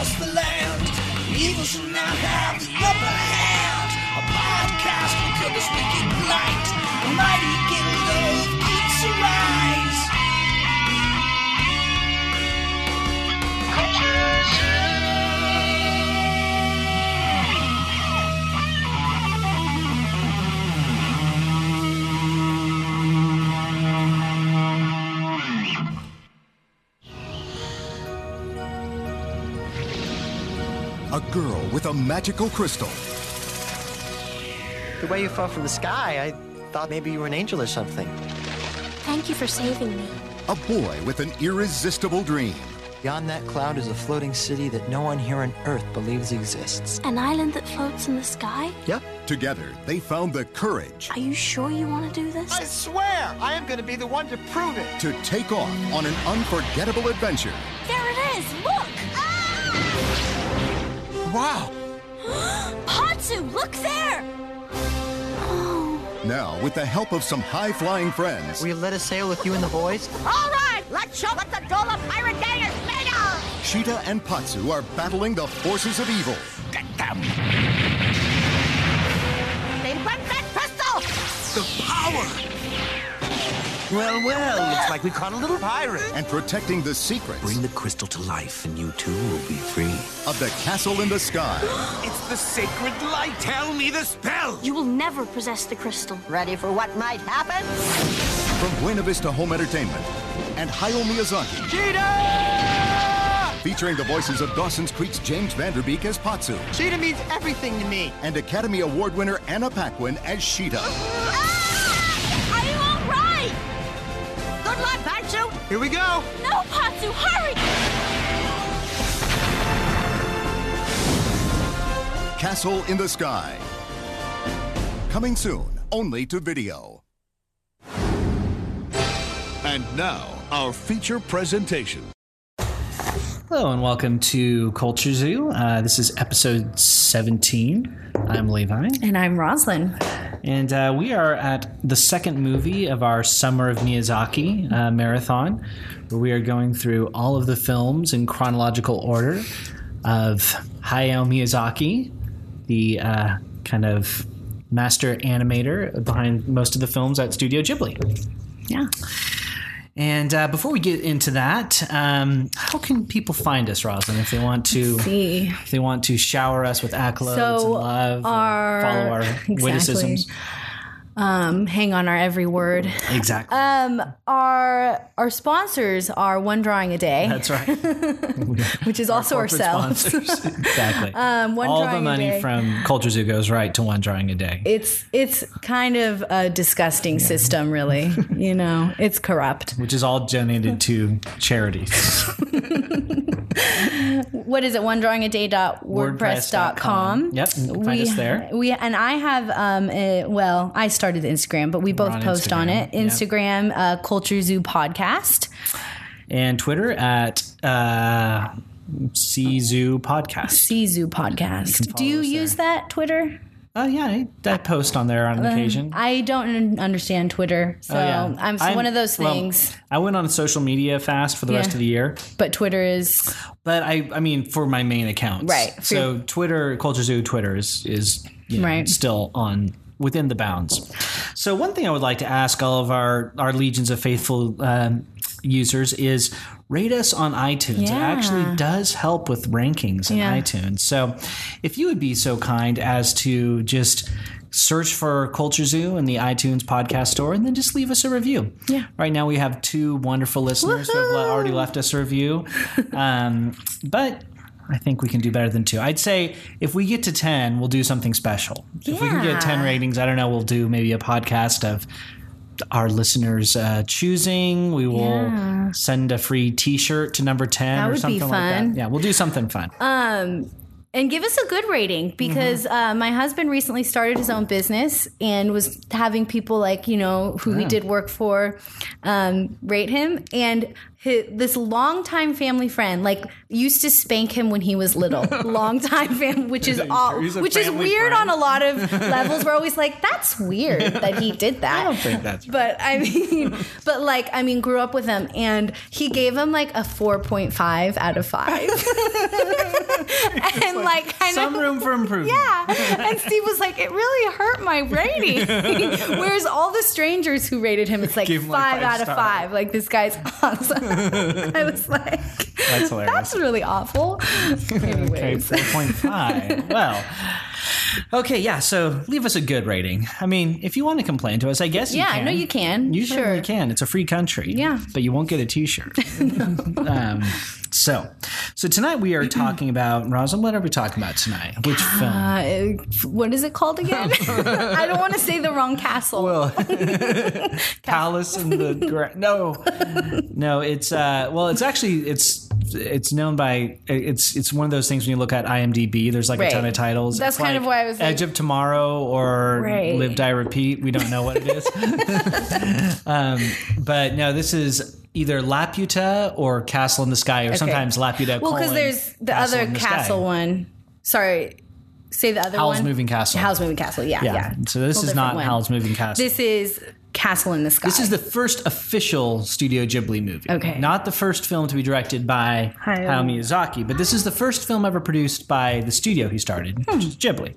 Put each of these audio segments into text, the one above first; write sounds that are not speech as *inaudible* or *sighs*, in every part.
across the land. Evil shall not have the upper hand. A podcast will kill this wicked blight. Mighty with a magical crystal. The way you fell from the sky, I thought maybe you were an angel or something. Thank you for saving me. A boy with an irresistible dream. Beyond that cloud is a floating city that no one here on Earth believes exists. An island that floats in the sky? Yep. Together, they found the courage Are you sure you want to do this? I swear, I am going to be the one to prove it. to take off on an unforgettable adventure. There it is! Look! Wow. *gasps* Patsu, look there! Oh, Now, with the help of some high flying friends, Will you let us sail with you and the boys? All right, let's show what the Dola Pirate Gang is made of! Sheeta and Patsu are battling the forces of evil. Get them! They went that crystal! The power! Well, well, looks like we caught a little pirate. and protecting the secrets Bring the crystal to life, and you too will be free. of the castle in the sky. *gasps* It's the sacred light! Tell me the spell! you will never possess the crystal. Ready for what might happen? From Buena Vista Home Entertainment and Hayao Miyazaki. Sheeta! Featuring the voices of Dawson's Creek's James Van Der Beek as Patsu Sheeta means everything to me. and Academy Award winner Anna Paquin as Sheeta. Ah! Patsu! Here we go. No, Patsu, hurry! Castle in the Sky. Coming soon, only to video. And now, our feature presentation. Hello and welcome to Culture Zoo. Uh, this is episode 17. I'm Levi, And I'm Roslyn. And uh, we are at the second movie of our Summer of Miyazaki uh, marathon, where we are going through all of the films in chronological order of Hayao Miyazaki, the uh, kind of master animator behind most of the films at Studio Ghibli. Yeah. And uh, before we get into that, um, how can people find us, Rosalind, if they want to? See. If they want to shower us with accolades So and love, our- follow our *laughs* Exactly. witticisms. Um, hang on our every word. Exactly. Um, our our sponsors are One Drawing a Day, That's right. *laughs* which is also Corporate ourselves. *laughs* exactly. Um, One All the money from Culture Zoo goes right to one drawing a day. It's it's kind of a disgusting system, really. *laughs* you know, it's corrupt. which is all donated to charities. What is it? One drawing a day dot wordpress.com. Yep, find us there. We and I have um a, well, I started Instagram, but we both on post on Instagram, it. yep. Instagram, uh, Culture Zoo podcast. and Twitter at uh, CZoo Podcast. C Zoo podcast. Do you follow us use that Twitter? Oh, yeah, I, I post on there on an occasion. I don't understand Twitter, so Oh, yeah. I'm, I'm- one of those well, things. I went on social media fast for the rest of the year. but Twitter is But I, I mean, for my main accounts, Right, So Twitter, Culture Zoo, Twitter is is you know, Right. still on within the bounds. So one thing I would like to ask all of our our legions of faithful um, users is rate us on iTunes. It actually does help with rankings in Yeah. iTunes. So if you would be so kind as to just search for Culture Zoo in the iTunes podcast store and then just leave us a review. Yeah. Right now we have two wonderful listeners who have already left us a review. Um, but I think we can do better than two. I'd say if we get to 10, we'll do something special. If we can get 10 ratings, I don't know, we'll do maybe a podcast of our listeners uh, choosing. We will Yeah. send a free t shirt to number 10 That or would be something like that. Yeah, we'll do something fun. Um, and give us a good rating because uh, my husband recently started his own business and was having people like you know who he did work for um, rate him and hi this longtime family friend like used to spank him when he was little *laughs* longtime fam which is all which is weird friend? on a lot of *laughs* levels we're always like that's weird that he did that *laughs* I don't think that's right. but I mean, but like, I mean, grew up with him, and he gave him like a four point five out of five, and like, kind Some of, room for improvement. yeah. And Steve was like, it really hurt my rating. Whereas all the strangers who rated him, it's like five, like, five out of five. Like this guy's awesome. *laughs* I was like, That's hilarious. that's really awful. *laughs* Okay, 4.5. well, okay, yeah. So leave us a good rating. I mean, if you want to complain to us, I guess you Yeah, I know you can. You Sure. certainly can. It's a free country. Yeah. But you won't get a T-shirt. *laughs* *laughs* um, so, so tonight we are talking *clears throat* about Rosalind. What are we talking about tonight? Which film? Uh, what is it called again? *laughs* I don't want to say the wrong castle. Palace in the Gra- no, no. It's uh, well, it's actually it's it's known by it's it's one of those things when you look at IMDb. There's like Right. a ton of titles. That's It's kind of why I was like- Edge of Tomorrow or Right. Live Die Repeat. We don't know what it is. *laughs* um, but no, this is either Laputa or Castle in the Sky, or sometimes Laputa. Well, because there's the Castle other the Sky. castle one. Sorry, say the other Howl's one. Moving Castle. Howl's Moving Castle. Yeah, Yeah. yeah. So this Whole is not one. Howl's Moving Castle. This is Castle in the Sky. This is the first official Studio Ghibli movie. Okay. Not the first film to be directed by Hayao. Hayao Miyazaki, but this is the first film ever produced by the studio he started, Hmm. which is Ghibli.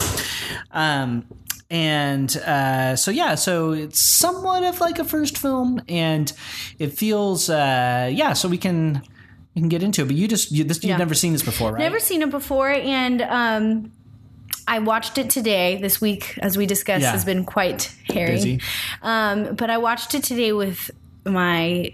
Um, and uh, so, yeah, so it's somewhat of like a first film, and it feels, uh, yeah, so we can. We can get into it, but you just you, this, you've never seen this before, right? Never seen it before, and um, I watched it today. This week, as we discussed, Yeah. has been quite hairy. Um, but I watched it today with my.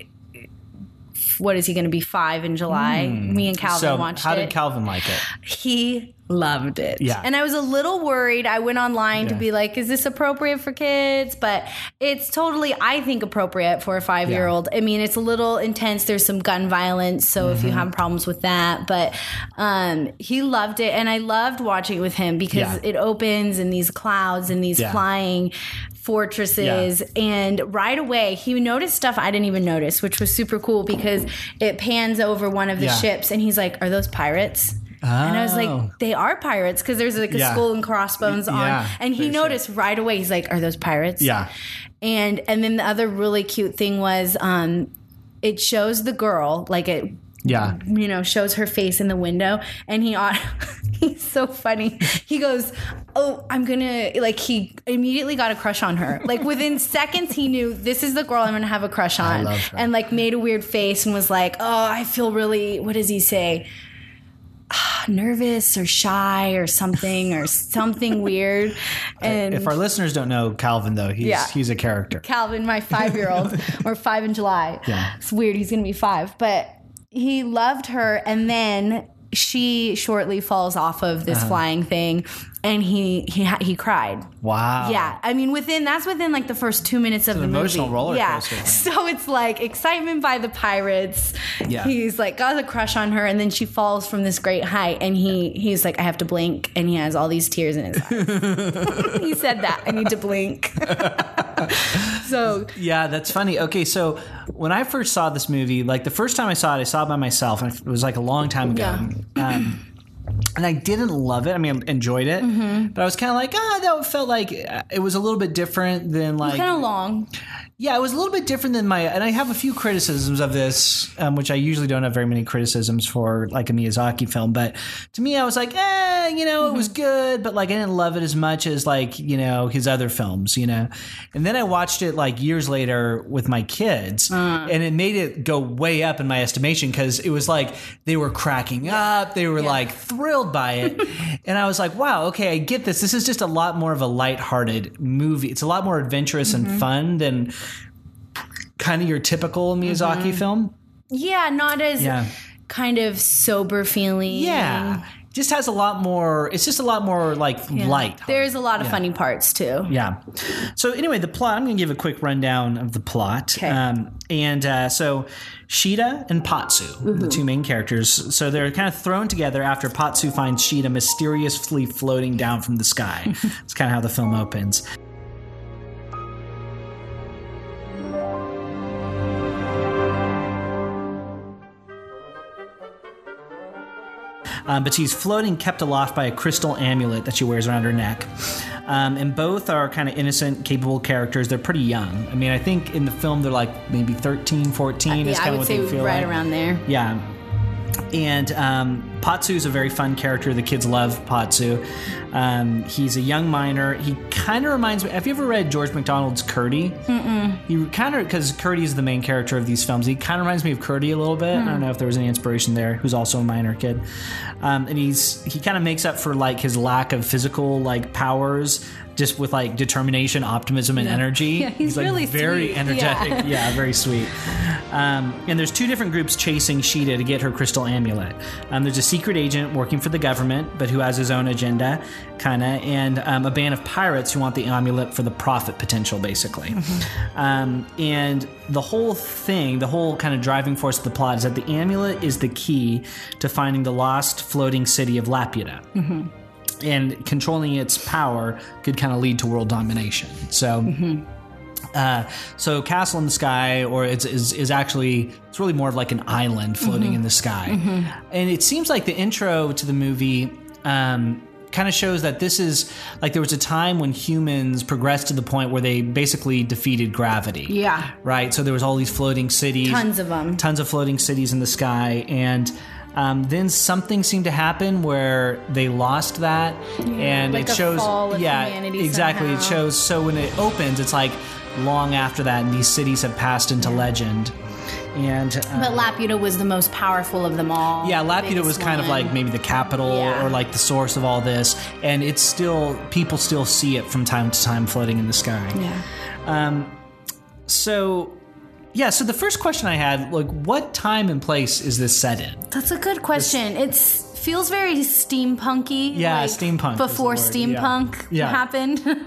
What is he going to be five in July? Me and Calvin so, watched how it. How did Calvin like it? he loved it. Yeah. And I was a little worried. I went online to be like, is this appropriate for kids? But it's totally, I think, appropriate for a five year old. I mean, it's a little intense. There's some gun violence. So if Mm-hmm. you have problems with that, but um, he loved it. And I loved watching it with him because Yeah. it opens in these clouds and these Yeah. flying fortresses and right away he noticed stuff I didn't even notice which was super cool because it pans over one of the Yeah. ships and he's like are those pirates and I was Oh. like, they are pirates because there's like a Yeah. skull and crossbones on. Yeah, and he for sure. noticed right away. He's like, "Are those pirates?" Yeah. And and then the other really cute thing was, um, it shows the girl like it, Yeah. you know, shows her face in the window, and he. *laughs* He's so funny. He goes, "Oh, I'm gonna like." He immediately got a crush on her. Like within *laughs* seconds, he knew this is the girl I'm gonna have a crush on. And like made a weird face and was like, "Oh, I feel really." What does he say? *sighs* nervous or shy or something or *laughs* something weird. And If our listeners don't know Calvin, though, he's Yeah. he's a character. Calvin, my five year old, or *laughs* five in July. Yeah. It's weird. He's going to be five. But he loved her. And then she shortly falls off of Uh-huh. this flying thing and he he ha- he cried. Wow. Yeah, I mean within that's within like the first two minutes of the emotional movie. roller yeah, coaster *laughs* so it's like excitement by the pirates. Yeah. he's like got a crush on her, and then she falls from this great height, and he he's like I have to blink, and he has all these tears in his eyes. *laughs* he said that I need to blink. *laughs* so Yeah, that's funny. Okay, so when I first saw this movie, like the first time I saw it, I saw it by myself, and it was like a long time ago. Um, and I didn't love it. I mean, I enjoyed it, Mm-hmm. but I was kind of like, ah, that felt like uh, it was a little bit different than like kind of long. Yeah, it was a little bit different than my, and I have a few criticisms of this, um, which I usually don't have very many criticisms for, like a Miyazaki film. But to me, I was like, eh, you know, it was good, but like I didn't love it as much as like you know his other films, you know. And then I watched it like years later with my kids, and it made it go way up in my estimation because it was like they were cracking up, they were like thrilled by it, *laughs* and I was like, wow, okay, I get this. This is just a lot more of a lighthearted movie. It's a lot more adventurous and fun than kind of your typical Miyazaki film. Yeah, not as Yeah. kind of sober feeling. Yeah. just has a lot more. It's just a lot more like light. There's a lot of Yeah. funny parts too. Yeah. So anyway, the plot. I'm going to give a quick rundown of the plot. Okay. Um, and uh, so, Sheeta and Patsu, the two main characters. So they're kind of thrown together after Patsu finds Sheeta mysteriously floating down from the sky. *laughs* It's kind of how the film opens. Um, but she's floating, kept aloft by a crystal amulet that she wears around her neck. Um, and both are kind of innocent, capable characters. They're pretty young. I mean, I think in the film they're like maybe 13, 14 is yeah, kind I of what say they feel right like. around there. Yeah. And um, Patsu is a very fun character. The kids love Patsu. Um, he's a young miner. He kind of reminds me. Have you ever read George MacDonald's Curdie? Mm-mm. He kind of because Curdie is the main character of these films. He kind of reminds me of Curdie a little bit. I don't know if there was any inspiration there. Who's also a miner kid, um, and he's he kind of makes up for like his lack of physical like powers. Just with like determination, optimism, and energy. *laughs* Yeah, he's like really very sweet. energetic. Yeah. yeah, very sweet. Um, and there's two different groups chasing Sheeta to get her crystal amulet. Um, there's a secret agent working for the government, but who has his own agenda, kind of, and um, a band of pirates who want the amulet for the profit potential, basically. Um, and the whole thing, the whole kind of driving force of the plot is that the amulet is the key to finding the lost floating city of Laputa and controlling its power could kind of lead to world domination. So. Uh, so castle in the sky or it's is, is actually it's really more of like an island floating in the sky. And it seems like the intro to the movie um, kind of shows that this is like there was a time when humans progressed to the point where they basically defeated gravity. Yeah. right? So there was all these floating cities. Tons of them, tons of floating cities in the sky. And um, then something seemed to happen where they lost that. And like it shows yeah exactly. It shows so when it opens it's like long after that and these cities have passed into legend and uh, But Laputa was the most powerful of them all. yeah, Laputa was kind of like maybe the capital Yeah. or like the source of all this, and it's still people still see it from time to time floating in the sky. Yeah. Um, so, yeah. So the first question I had, like, what time and place is this set in? That's a good question. It's feels very steampunky. Yeah, like steampunk Before steampunk. Yeah. happened. *laughs*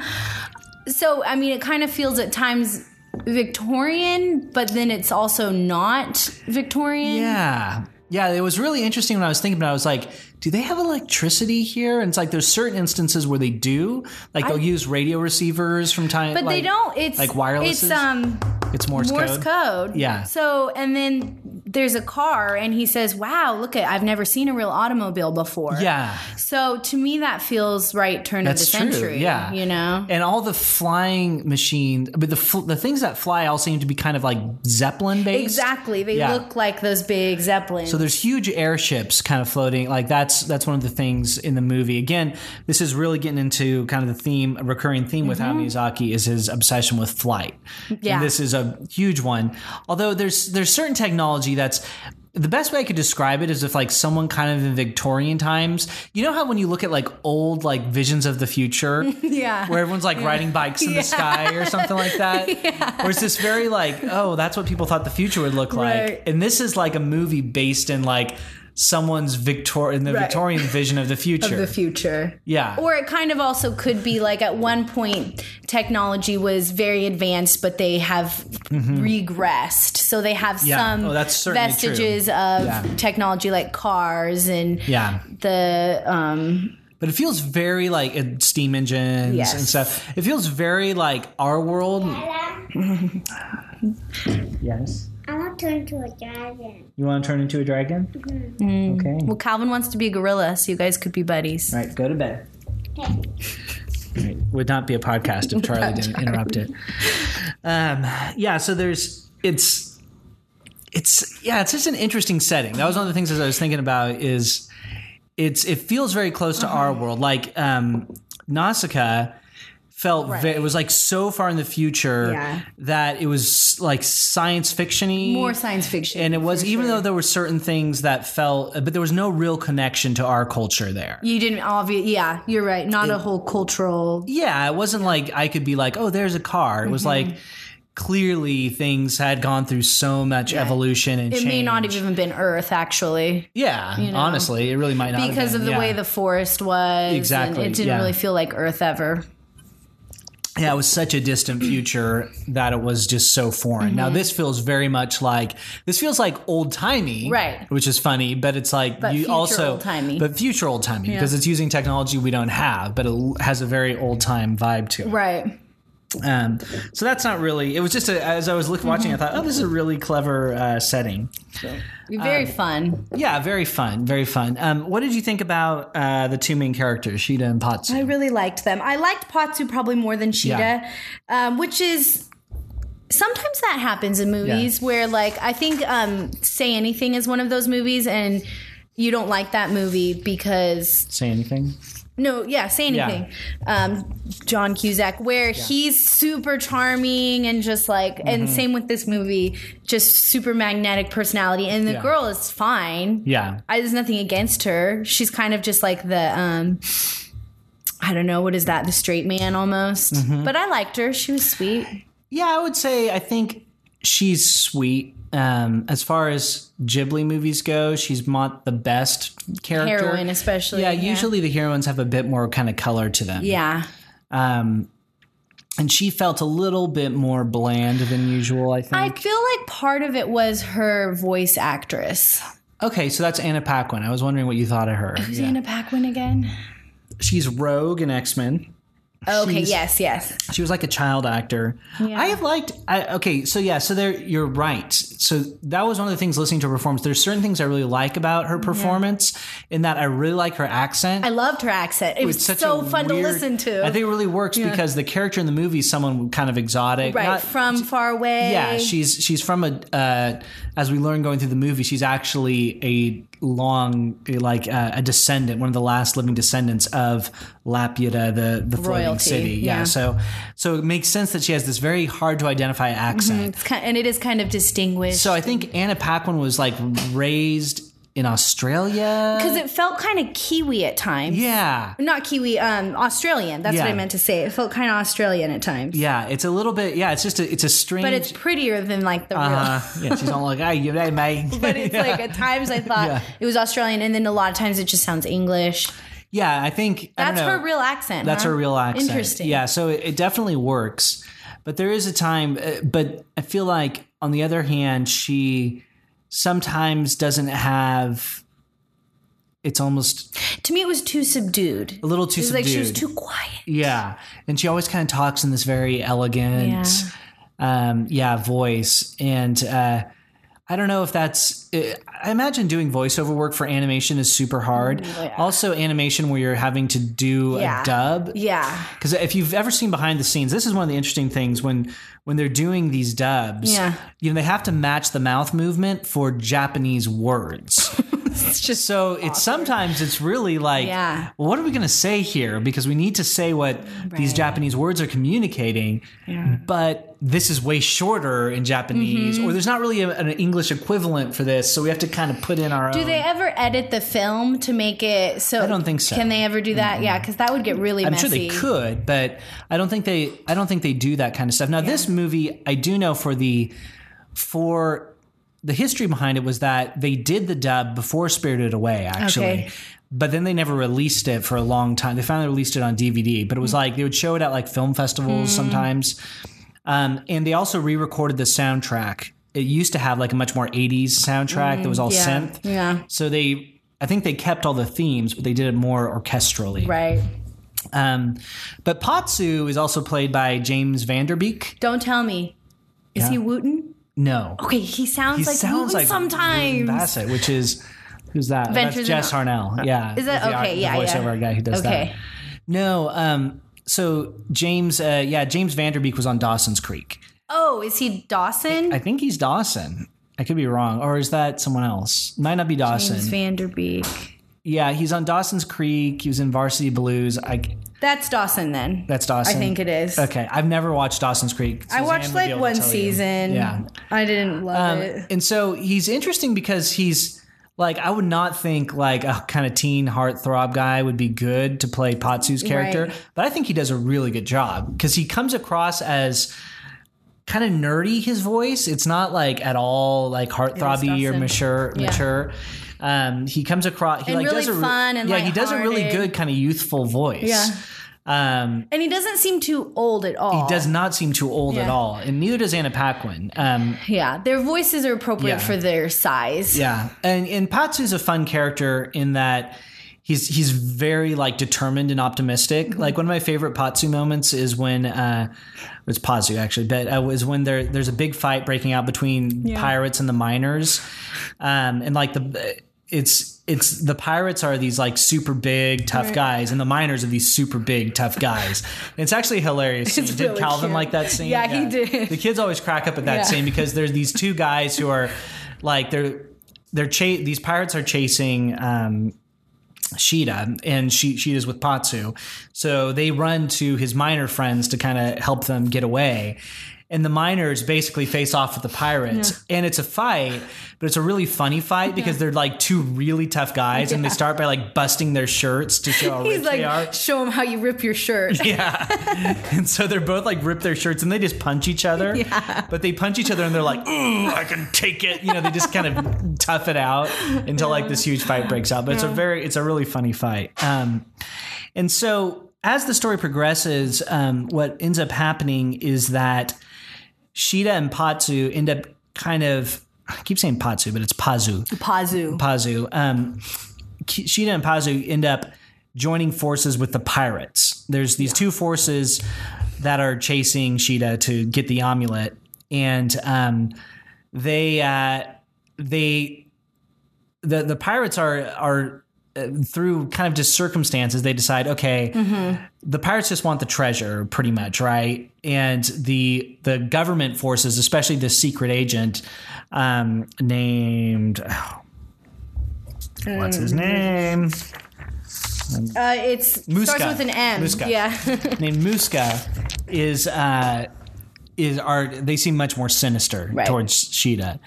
so, I mean, it kind of feels at times Victorian, but then it's also not Victorian. Yeah. Yeah, it was really interesting when I was thinking about it. I was like, do they have electricity here? And it's like there's certain instances where they do. Like they'll use radio receivers from time to time. But they don't. It's like wireless. It's um it's Morse, Morse code. code. Yeah. So and then there's a car, and he says, "Wow, look at I've never seen a real automobile before." Yeah. So to me, that feels right. Turn That's of the true. century. Yeah, You know. and all the flying machines, but the fl- the things that fly all seem to be kind of like zeppelin based. Exactly. They Yeah. look like those big zeppelins. So there's huge airships kind of floating. Like that's that's one of the things in the movie. Again, this is really getting into kind of the theme, a recurring theme with Hayao Miyazaki is his obsession with flight. Mm-hmm. Yeah. And this is a huge one. Although there's there's certain technology that's the best way I could describe it is if like someone kind of in Victorian times, you know how when you look at like old like visions of the future, *laughs* Yeah. where everyone's like riding *laughs* bikes in the sky or something like that, *laughs* or it's this very like oh that's what people thought the future would look like, Right. and this is like a movie based in like someone's Victor in the Right. Victorian vision of the future. *laughs* of the future. yeah. Or it kind of also could be like at one point technology was very advanced, but they have regressed. So they have Mm-hmm. Yeah. some Oh, that's certainly true. vestiges of Yeah. technology like cars and yeah. the um But it feels very like uh, steam engines Yes. and stuff. It feels very like our world. *laughs* yes. I want to turn into a dragon. You want to turn into a dragon? Mm. Okay. well Calvin wants to be a gorilla, so you guys could be buddies. All right, go to bed. Right. Would not be a podcast if *laughs* Charlie didn't interrupt it. Um, yeah, so there's it's it's yeah, it's just an interesting setting. That was one of the things as I was thinking about is it's it feels very close to our world. Like um, Nausicaa felt ve- it was like so far in the future Yeah. that it was like science fictiony More science fiction. and it was even sure. though there were certain things that felt but there was no real connection to our culture there you didn't obvious yeah, you're right. Not a whole cultural yeah, it wasn't like I could be like, oh, there's a car. It was Mm-hmm. like clearly things had gone through so much evolution and It may not have even been Earth, actually, Yeah, you know, honestly, it really might not have because of the yeah. way the forest was. Exactly, it didn't yeah. really feel like Earth ever. Yeah, it was such a distant future that it was just so foreign. Now mm-hmm. this feels very much like this feels like old timey, Right. Which is funny, but it's like But you also old-timey. but future old timey because it's using technology we don't have, but it has a very old time vibe to it. Right. Um, so that's not really. It was just a, as I was looking, watching, I thought, oh, this is a really clever uh, setting. Very fun. Yeah, very fun, very fun. Um, what did you think about uh, the two main characters, Sheeta and Potsu? I really liked them. I liked Potsu probably more than Sheeta, Yeah. um, which is sometimes that happens in movies where, like, I think um, Say Anything is one of those movies, and you don't like that movie because Say anything? No, yeah, Say Yeah. Anything. Um, John Cusack, where he's super charming and just like, and Mm-hmm. same with this movie, just super magnetic personality, and the Yeah. girl is fine. Yeah, I, there's nothing against her. She's kind of just like the um I don't know what is that the straight man almost. Mm-hmm. But I liked her. She was sweet. yeah. I would say I think she's sweet. Um, as far as Ghibli movies go, she's not the best character. Heroine especially. Yeah, usually the heroines have a bit more kind of color to them. Yeah. Um, and she felt a little bit more bland than usual. I think. I feel like part of it was her voice actress. okay, so that's Anna Paquin. I was wondering what you thought of her. Who's Yeah. Anna Paquin again? She's Rogue in X Men. Okay, She's- yes, yes. She was like a child actor. Yeah. I have liked. I, okay, so yeah, so there you're right. So that was one of the things listening to her performance. There's certain things I really like about her performance, in that I really like her accent. I loved her accent. It was such so fun to listen to. I think it really works because the character in the movie is someone kind of exotic, right Not- from far away. yeah, she's she's from a uh, as we learn going through the movie, she's actually a long like uh, a descendant, one of the last living descendants of Laputa, the the floating Royalty, city. Yeah. yeah. so so it makes sense that she has this very hard to identify accent. It's kind, and it is kind of distinguished. So I think Anna Paquin was like raised in Australia. because it felt kind of Kiwi at times. yeah. Not Kiwi, um, Australian. That's what I meant to say. It felt kind of Australian at times. Yeah, it's a little bit. Yeah, it's just a, it's a strange. But it's prettier than like the uh, yeah, she's all like, "Hey, you there, mate?" real. *laughs* But it's like at times I thought Yeah. it was Australian, and then a lot of times it just sounds English. yeah, I think I don't That's know. her real accent. That's huh? her real accent. Interesting. Yeah, so it, it definitely works. But there is a time, uh, but I feel like on the other hand, she sometimes doesn't have. It's almost To me, it was too subdued. a little too It was subdued. like she was too quiet. Yeah, and she always kind of talks in this very elegant, um, yeah, voice. And uh, I don't know if that's. I imagine doing voiceover work for animation is super hard. Mm, also, animation where you're having to do Yeah. a dub. Yeah. Because if you've ever seen behind the scenes, this is one of the interesting things when when they're doing these dubs. Yeah. you know they have to match the mouth movement for Japanese words. *laughs* It's just So it's sometimes it's really like, Yeah. well, what are we going to say here? Because we need to say what these Japanese words are communicating, but this is way shorter in Japanese, Mm-hmm. or there's not really a- an English equivalent for this. So we have to kind of put in our own. Do own. they ever edit the film to make it so? I don't think so. Can they ever do that? Yeah, because that would get really I'm messy. sure they could, but I don't think they. I don't think they do that kind of stuff. Now, this movie, I do know for the for the history behind it was that they did the dub before Spirited Away, actually. Okay. But then they never released it for a long time. They finally released it on DVD, but it was like they would show it at like film festivals sometimes. Um, and they also re-recorded the soundtrack. It used to have like a much more 80s soundtrack that was all Hmm. yeah. synth. Yeah. So they, I think they kept all the themes, but they did it more orchestrally. Right. Um, but Patsu is also played by James Van Der Beek. Don't tell me. Is Yeah. he Wooten? No, Okay, he sounds he like sounds like sometimes. Bassett, which is who's that? Ventures That's Jess Harnell. Yeah, Is that He's the art- okay? the Yeah, yeah. voiceover guy who does Okay. that. No, um, so James, uh, yeah, James Van Der Beek was on Dawson's Creek. Oh, is he Dawson? I think he's Dawson. I could be wrong, or is that someone else? Might not be Dawson. James Van Der Beek. yeah, he's on Dawson's Creek. He was in Varsity Blues. I, That's Dawson then. that's Dawson. I think it is. Okay, I've never watched Dawson's Creek. I watched like one tell you. season. Yeah. I didn't love Um, it. and so he's interesting because he's like I would not think like a kind of teen heartthrob guy would be good to play Patsu's character, Right. but I think he does a really good job because he comes across as kind of nerdy. His voice. It's not like at all like heartthrobby or mature. Yeah. Mature. Um, he comes across. He And like really does a fun and yeah. He does a really good kind of youthful voice. Yeah. Um, And he doesn't seem too old at all. he does not seem too old at all, and neither does Anna Paquin. Um, Yeah, their voices are appropriate Yeah. for their size. Yeah, and and Patsu's a fun character in that he's he's very like determined and optimistic. Mm-hmm. Like one of my favorite Patsu moments is when uh, it's Pazu actually, but uh, was when there there's a big fight breaking out between pirates and the miners, um, and like the it's it's the pirates are these like super big tough guys and the miners are these super big tough guys and it's actually hilarious. It's did really calvin cute. like that scene Yeah, he did. the kids always crack up at that Yeah. scene because there's these two guys who are like they're they're cha- these pirates are chasing um Sheeta and she Sheeta's with Patsu. So they run to his miner friends to kind of help them get away. And the miners basically face off with the pirates. And it's a fight, but it's a really funny fight because they're like two really tough guys and they start by like busting their shirts to show how He's rich they are. show them how you rip your shirt. *laughs* Yeah. and so they're both like rip their shirts and they just punch each other. Yeah. But they punch each other and they're like, ooh, I can take it. You know, they just kind of tough it out until like this huge fight breaks out. But it's a very, it's a really funny fight. Um, and so as the story progresses, um, what ends up happening is that Sheeta and Patsu end up kind of, I keep saying Patsu, but it's Pazu. Pazu. Pazu. Um, Sheeta and Pazu end up joining forces with the pirates. There's these two forces that are chasing Sheeta to get the amulet, and um, they uh, they the the pirates are are uh, through kind of just circumstances they decide okay the pirates just want the treasure pretty much right and the the government forces especially the secret agent um, named oh, what's his name Uh, it's Muska. starts with an M. Muska. Yeah. *laughs* named Muska is uh is are they seem much more sinister Right. towards Sheeta.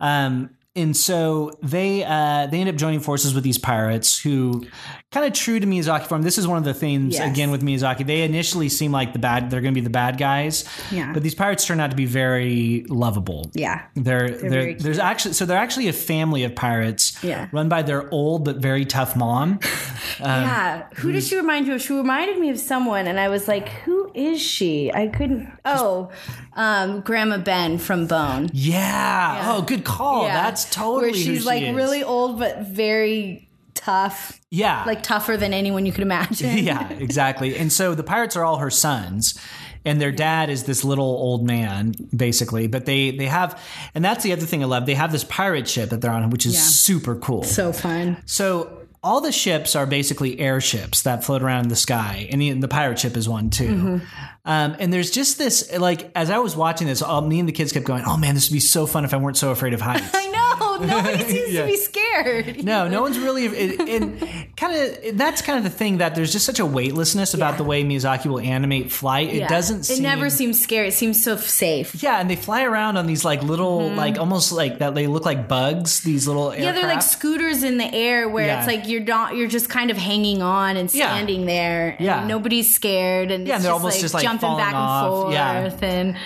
Um and so they uh, they end up joining forces with these pirates who kind of true to Miyazaki form. This is one of the themes Yes. again with Miyazaki. They initially seem like the bad they're going to be the bad guys. Yeah. But these pirates turn out to be very lovable. yeah. They're, they're, very there's actually so they're actually a family of pirates Yeah. run by their old but very tough mom. *laughs* yeah. Who did she remind you of? She reminded me of someone, and I was like, who is she? I couldn't. Oh, um, Grandma Ben from Bone. Yeah. Oh, good call. Yeah. That's totally Where she's who she like is. really old, but very tough. yeah, Like tougher than anyone you could imagine. *laughs* yeah, exactly. And so the pirates are all her sons, and their dad is this little old man, basically. But they they have, and that's the other thing I love. They have this pirate ship that they're on, which is Yeah. super cool. So fun. So all the ships are basically airships that float around in the sky, and the, the pirate ship is one too. Mm-hmm. Um, and there's just this, like, as I was watching this, all, me and the kids kept going, "Oh man, this would be so fun if I weren't so afraid of heights." *laughs* I know. *laughs* Nobody seems Yeah. to be scared. No, no one's really, and kind of that's kind of the thing that there's just such a weightlessness about Yeah. the way Miyazaki will animate flight. It Yeah. doesn't. It seem, never seems scary. It seems so safe. Yeah, and they fly around on these like little, Mm-hmm. like almost like that. They look like bugs. These little Yeah, they're like scooters in the air where Yeah. it's like you're not you're just kind of hanging on and Yeah. standing there and Yeah. nobody's scared and Yeah, it's and they're just, almost like just, like, jumping back off. and Yeah. forth and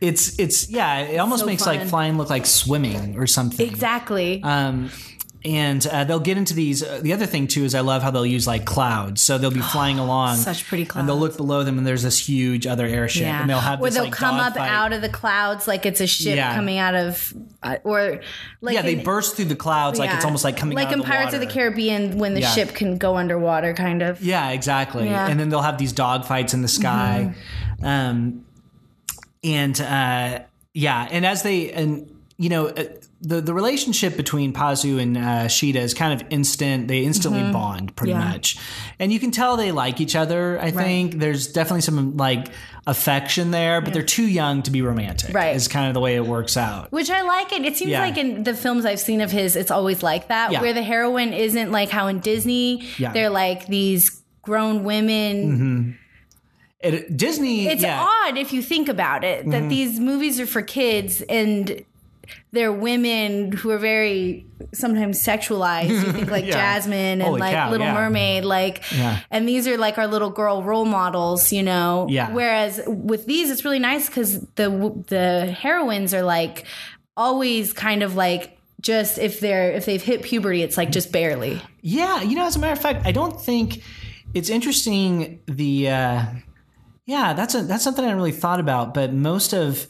It's it's yeah. It almost So makes fun. like flying look like swimming or something. exactly. Um, and uh, they'll get into these. Uh, the other thing too is I love how they'll use like clouds. So they'll be *gasps* flying along, Such pretty clouds, and they'll look below them, and there's this huge other airship, yeah. and they'll have or they'll like come up dogfight. out of the clouds like it's a ship Yeah. coming out of uh, or like yeah, they in- burst through the clouds like it's almost like coming like out in of the Pirates of the. Caribbean when the Yeah. ship can go underwater kind of. Yeah, exactly. Yeah. And then they'll have these dog fights in the sky. Mm-hmm. Um, and uh, yeah, and as they and you know uh, the the relationship between Pazu and uh, Sheeta is kind of instant. They instantly bond pretty Mm-hmm. Yeah. much, and you can tell they like each other. I think there's definitely some like affection there, but they're too young to be romantic. Right. is kind of the way it works out. Which I like it. It seems Yeah. like in the films I've seen of his, it's always like that, Yeah. where the heroine isn't like how in Disney, Yeah. they're like these grown women. It, Disney, It's yeah. odd if you think about it that these movies are for kids and they're women who are very sometimes sexualized. You think *laughs* like Yeah. Jasmine and Holy like cow, Little yeah. Mermaid, like, Yeah. and these are like our little girl role models, you know. Yeah. Whereas with these, it's really nice because the the heroines are like always kind of like just if they're if they've hit puberty, it's like just barely. Yeah, you know, as a matter of fact, I don't think it's interesting. The uh, yeah, that's a that's something I really thought about. But most of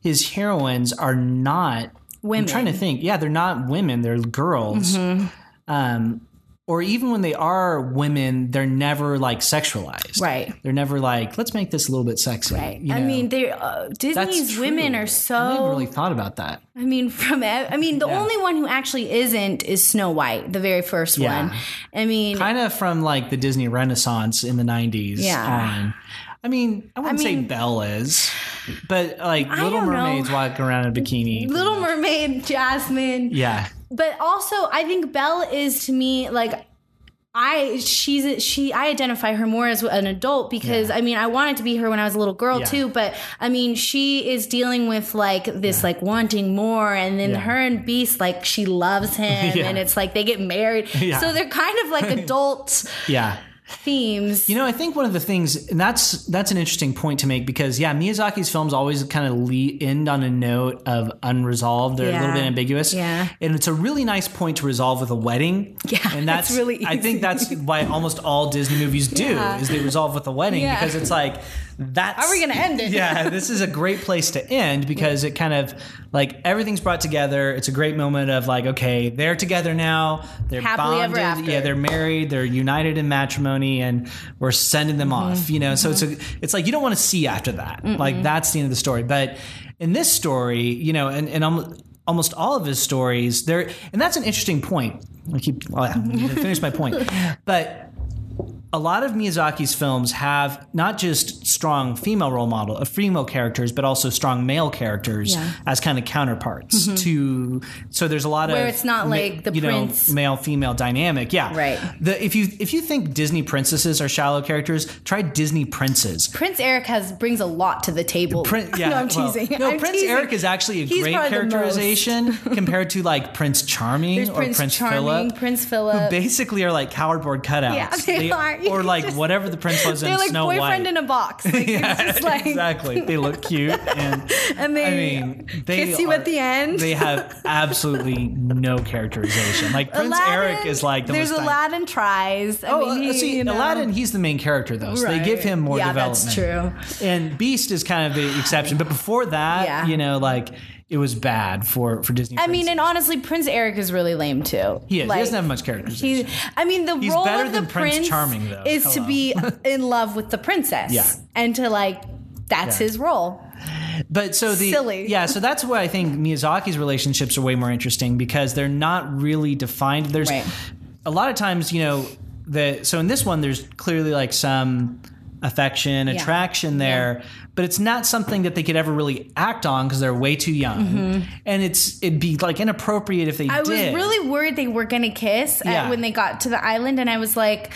his heroines are not Women. I'm trying to think. Yeah, they're not women; they're girls. Mm-hmm. Um, or even when they are women, they're never like sexualized. Right. They're never like, let's make this a little bit sexy. Right. you I mean, they uh, Disney's women are so. I never really thought about that. I mean, from I mean, the Yeah. only one who actually isn't is Snow White, the very first Yeah. one. I mean, Kind of from like the Disney Renaissance in the '90s Yeah. on. I mean, I wouldn't say mean- Belle is, but like I Little don't know. Mermaids walking around in a bikini. Little Mermaid, Jasmine. Yeah, But also, I think Belle is to me like I she's she I identify her more as an adult because Yeah. I mean I wanted to be her when I was a little girl Yeah. too but I mean she is dealing with like this like wanting more and then Yeah. her and Beast like she loves him *laughs* Yeah. and it's like they get married *laughs* Yeah. so they're kind of like *laughs* adult yeah. Themes You know, I think one of the things, and that's that's an interesting point to make because yeah, Miyazaki's films always kind of le- end on a note of unresolved. They're a little bit ambiguous. Yeah. and it's a really nice point to resolve with a wedding. Yeah, and that's really I think that's why almost all Disney movies do Yeah. is they resolve with a wedding Yeah. because it's like that's How are we gonna end it? Yeah, this is a great place to end because it kind of like everything's brought together. It's a great moment of like, okay, they're together now. They're Happily ever bonded. after. Yeah, they're married. They're united in matrimony, and we're sending them Mm-hmm. off. You know, so it's a, it's like you don't want to see after that. Like that's the end of the story. But in this story, you know, and and almost, almost all of his stories, there, and that's an interesting point. I keep oh, yeah, finish my point, *laughs* but a lot of Miyazaki's films have not just strong female role model, uh, female characters, but also strong male characters Yeah. as kind of counterparts to. So there's a lot of Where it's not like the you prince- know male female dynamic. Yeah, Right. The if you if you think Disney princesses are shallow characters, try Disney princes. Prince Eric has brings a lot to the table Prin- *laughs* yeah, no I'm well, teasing no, I'm Prince teasing. Eric is actually a He's great probably the most. characterization *laughs* compared to like Prince Charming There's or Prince, Prince, Philip. Prince Who basically are like cardboard cutouts. Yeah, they are. *laughs* Or like just- whatever the prince was they're in like Snow boyfriend White. in a box *laughs* like, yeah, just like exactly. They look *laughs* cute and and they I mean, they kiss you are- at the end. They have absolutely no characterization. Like Prince Aladdin, Eric is like the there's Aladdin tries. I Oh, mean, he, see, you know. Aladdin, he's the main character though, so they give him more Yeah, development. that's true. And Beast is kind of the exception, but before that, Yeah. you know, like it was bad for for Disney. I mean, and honestly, Prince Eric is really lame too. he is. Like, he doesn't have much characterization. He, I mean, the He's role of the Prince prince Charming, though. is to be *laughs* in love with the princess. Yeah. and to like that's Yeah. his role. But so the Silly. yeah, so that's why I think Miyazaki's relationships are way more interesting because they're not really defined. There's Right. a lot of times, you know, the so in this one there's clearly like some affection, Yeah. attraction there, but it's not something that they could ever really act on because they're way too young, and it's it'd be like inappropriate if they Mm-hmm. I was really worried they were gonna kiss at- Yeah. when they got to the island, and I was like.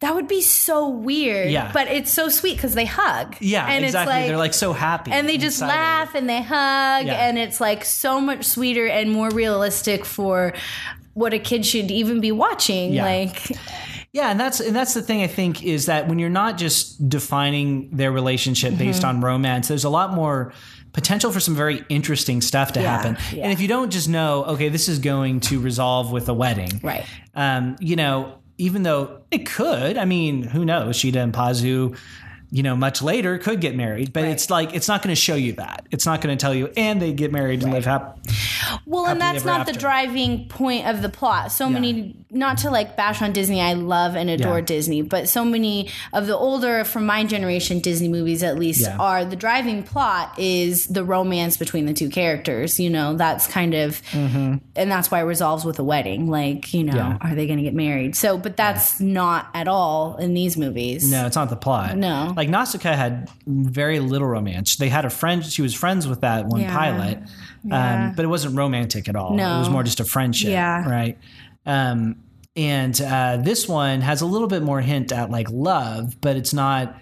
That would be so weird, Yeah. but it's so sweet because they hug. yeah, and exactly. It's like, they're like so happy, and they just excited. laugh and they hug Yeah. and it's like so much sweeter and more realistic for what a kid should even be watching Yeah. like Yeah, and that's and that's the thing I think is that when you're not just defining their relationship based Mm-hmm. on romance, there's a lot more potential for some very interesting stuff to Yeah, happen. yeah. And if you don't just know, okay, this is going to resolve with a wedding, Right. Um, you know, even though it could, I mean, who knows? Sheeta and Pazu, you know, much later could get married, but it's like it's not going to show you that. It's not going to tell you, and they get married and live happy. well and that's not the driving point of the plot so many not to like bash on disney i love and adore Yeah. disney but so many of the older from my generation disney movies at least Yeah. are the driving plot is the romance between the two characters you know that's kind of and that's why it resolves with a wedding like you know Mm-hmm. Yeah. are they going to get married so but that's not at all in these movies No, it's not the plot. No. Like Nausicaa had very little romance. They had a friend, she was friends with that one Yeah. pilot, Yeah. um, but it wasn't romantic at all. No. It was more just a friendship. Yeah. Right. Um, and uh, this one has a little bit more hint at like love, but it's not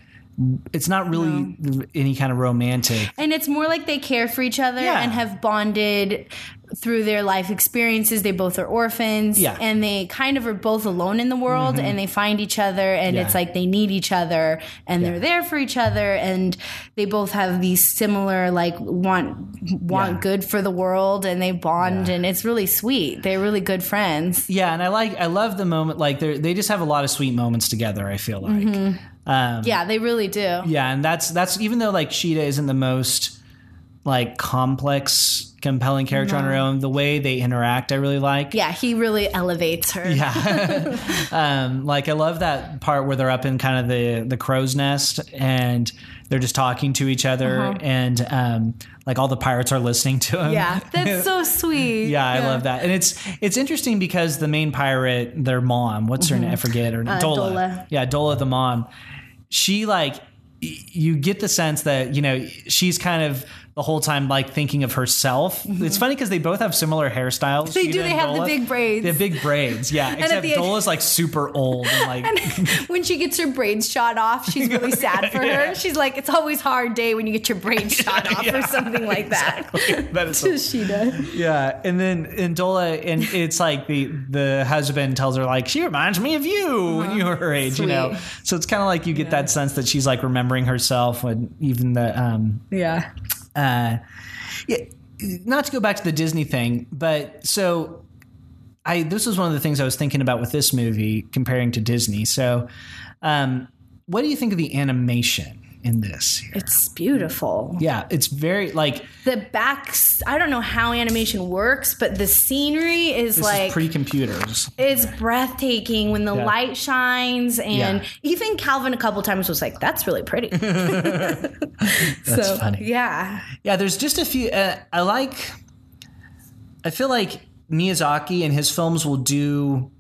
it's not really any kind of romantic. And it's more like they care for each other Yeah. and have bonded through their life experiences. They both are orphans. Yeah. Mm-hmm. And they kind of are both alone in the world and they find each other and Yeah. it's like they need each other and they're there for each other and they both have these similar like want want Yeah. good for the world and they bond and it's really sweet. They're really good friends. Yeah, and I like I love the moment like they they just have a lot of sweet moments together. I feel like. Um, Yeah, they really do. Yeah, and that's that's even though like Sheeta isn't the most like complex, compelling character on her own, the way they interact I really like. Yeah, he really elevates her. Yeah. *laughs* *laughs* um, like I love that part where they're up in kind of the the crow's nest and they're just talking to each other and um, like all the pirates are listening to them. Yeah, that's so *laughs* sweet. Yeah, I love that, and it's it's interesting because the main pirate, their mom, what's her name? I forget her name. Dola. Mm-hmm. Uh, Dola. Yeah, Dola, the mom. She like you get the sense that you know she's kind of the whole time like thinking of herself. It's funny because they both have similar hairstyles. Mm-hmm. They do, they and have the big braids. They have big braids. Yeah, *laughs* except the Dola's like super old and like *laughs* when she gets her braids shot off, she's really *laughs* sad for her. She's like, it's always hard day when you get your braids shot off or something like that. that is so she does. Yeah, and then in Dola, and it's like the the husband tells her like she reminds me of you when you were her age, you know. Uh-huh. So it's kind of like you get that sense that she's like remembering herself when even the um Yeah. Uh yeah. Not to go back to the Disney thing, but so I this was one of the things I was thinking about with this movie comparing to Disney. So, um, what do you think of the animation in this? here? It's beautiful. Yeah, it's very like The backs, I don't know how animation works, but the scenery is like is pre-computers. it's breathtaking when the Yeah. light shines and Yeah. even Calvin a couple times was like, that's really pretty. *laughs* That's so, funny. Yeah. Yeah, there's just a few. Uh, I like. I feel like Miyazaki and his films will do.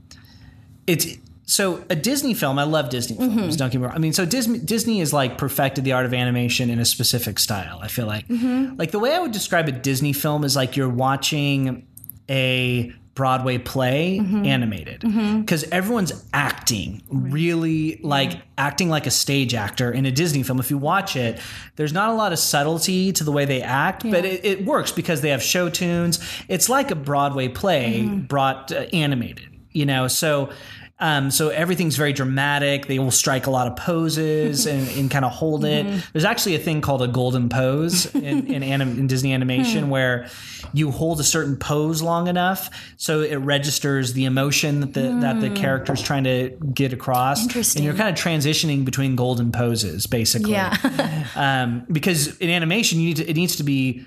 It's so a Disney film. I love Disney Mm-hmm. films. Don't get me wrong. I mean, so Disney Disney is like perfected the art of animation in a specific style. I feel like, Mm-hmm. like the way I would describe a Disney film is like you're watching a Broadway play Mm-hmm. animated because everyone's acting really like acting like a stage actor in a Disney film. If you watch it, there's not a lot of subtlety to the way they act, but it, it works because they have show tunes. It's like a Broadway play brought uh, animated, you know. So. Um, so everything's very dramatic. They will strike a lot of poses *laughs* and, and kind of hold it. There's actually a thing called a golden pose in, *laughs* in, anim- in Disney animation where you hold a certain pose long enough so it registers the emotion that the that the character's trying to get across. Interesting. And you're kind of transitioning between golden poses, basically. Yeah. *laughs* um, because in animation, you need to, it needs to be,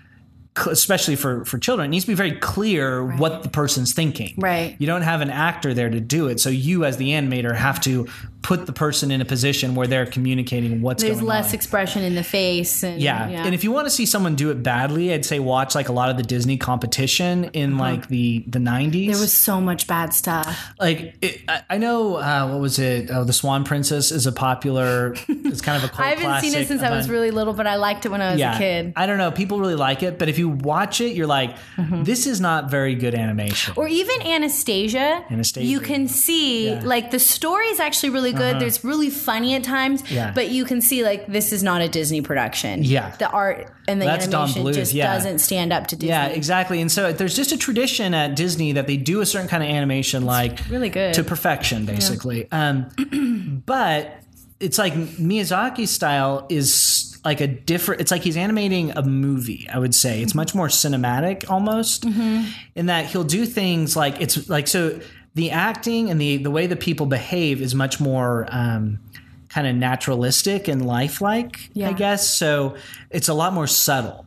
especially for for children, it needs to be very clear what the person's thinking. Right. You don't have an actor there to do it, so you as the animator have to put the person in a position where they're communicating what's There's going on. There's less expression in the face. And, Yeah. and if you want to see someone do it badly, I'd say watch like a lot of the Disney competition in like the the 90s. Uh-huh. there was so much bad stuff. like it, I, I know uh, what was it? Oh, the Swan Princess is a popular. *laughs* It's kind of a I haven't seen it since I was really little, but I liked it when I was a kid. I don't know. People really like it, but if you watch it, you're like, Mm-hmm. this is not very good animation. Or even Anastasia. Anastasia. You can see, Yeah. Like, the story is actually really good. There's really funny at times, Yeah. but you can see, like, this is not a Disney production. Yeah. The art and the That's animation Bluth, just yeah. doesn't stand up to Disney. Yeah, exactly. And so there's just a tradition at Disney that they do a certain kind of animation like really good. to perfection, basically. Um, *clears throat* but it's like Miyazaki's style is like a different. It's like he's animating a movie. I would say it's much more cinematic, almost, Mm-hmm. in that he'll do things like it's like so. The acting and the the way that people behave is much more. Um, kind of naturalistic and lifelike, Yeah. I guess. So it's a lot more subtle.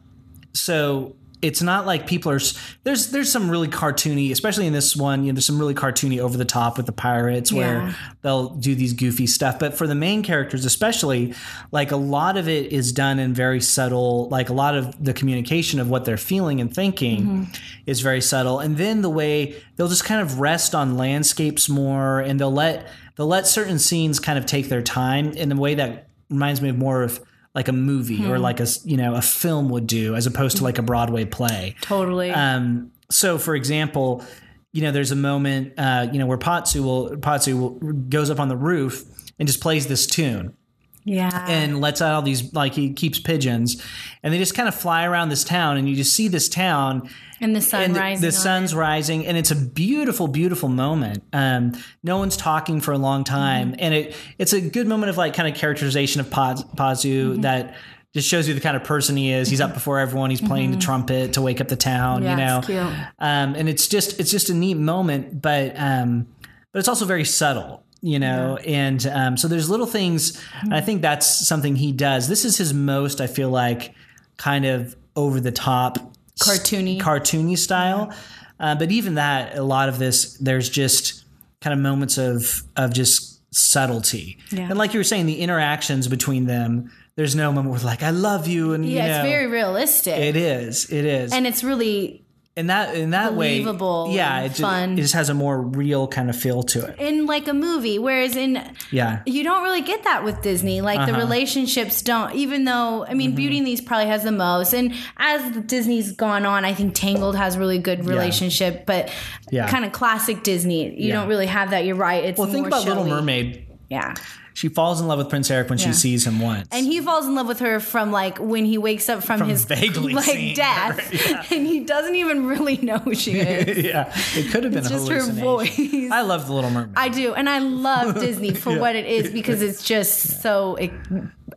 So it's not like people are. There's there's some really cartoony, especially in this one. You know, there's some really cartoony over the top with the pirates where they'll do these goofy stuff. But for the main characters, especially, like a lot of it is done in very subtle. Like a lot of the communication of what they're feeling and thinking Mm-hmm. is very subtle. And then the way they'll just kind of rest on landscapes more, and they'll let they'll let certain scenes kind of take their time in a way that reminds me of more of like a movie Hmm. or like a you know a film would do as opposed to like a Broadway play. Totally. Um, so, for example, you know, there's a moment, uh, you know, where Pazu will Pazu will, goes up on the roof and just plays this tune, Yeah. and lets out all these like he keeps pigeons and they just kind of fly around this town and you just see this town And the sun and the- rising the sun's rising and it's a beautiful beautiful moment um, no one's talking for a long time Mm-hmm. and it it's a good moment of like kind of characterization of Paz, pazu Mm-hmm. that just shows you the kind of person he is he's up before everyone he's playing the trumpet to wake up the town Mm-hmm. Yeah, you know um, and it's just it's just a neat moment but um, but it's also very subtle you know and um, so there's little things and i think that's something he does. This is his most i feel like kind of over the top Cartoony. cartoony style. Uh, but even that a lot of this there's just kind of moments of of just subtlety. Yeah. and like you were saying the interactions between them there's no moment where like i love you and yeah, you know, it's very realistic. it is. It is. And it's really in that in that believable way yeah it, fun. it just has a more real kind of feel to it in like a movie, whereas in yeah you don't really get that with Disney. Like the Uh-huh. relationships don't, even though, I mean, Beauty and the Beast probably has the most. And as Disney's gone on, I think Tangled has really good relationship, but Yeah. kind of classic Disney. You Yeah. don't really have that. You're right. It's well think about little mermaid Yeah. she falls in love with prince eric when Yeah. she sees him once And he falls in love with her from like when he wakes up from, From his vaguely *laughs* like death, *laughs* her, and he doesn't even really know who she is. *laughs* yeah it could have been just her voice. i love the little mermaid I do, and I love Disney for Yeah. what it is because it's just so e-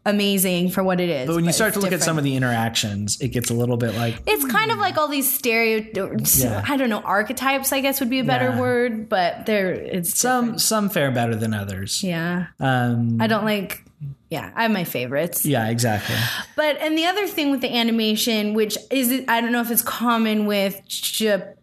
amazing for what it is. but when you start to look at some of the interactions it gets a little bit like it's kind of like all these stereo, Yeah. I don't know, archetypes. I guess would be a better Yeah. word, but there it's some some fare better than others yeah. um I don't like. Yeah, I have my favorites. yeah exactly But and the other thing with the animation, which is I don't know if it's common with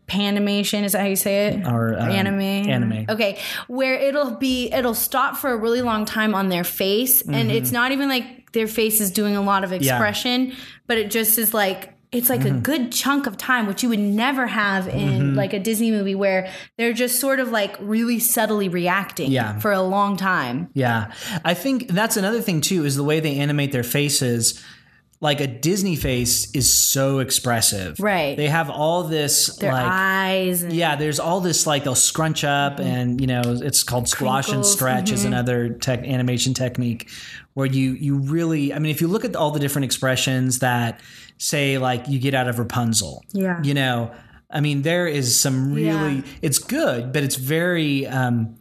Japanimation, is that how you say it? Or, um, anime. anime. Okay, where it'll be it'll stop for a really long time on their face, Mm-hmm. and it's not even like their face is doing a lot of expression, but it just is like. It's like Mm-hmm. a good chunk of time, which you would never have in like a Disney movie where they're just sort of like really subtly reacting Yeah. for a long time. Yeah. I think that's another thing too is the way they animate their faces. Like a Disney face is so expressive. Right. They have all this Their like eyes and yeah, there's all this like they'll scrunch up and you know it's called squash and Crinkles, stretch is another tech animation technique where you you really I mean if you look at all the different expressions that say like you get out of Rapunzel. Yeah. You know, I mean there is some really Yeah. it's good, but it's very um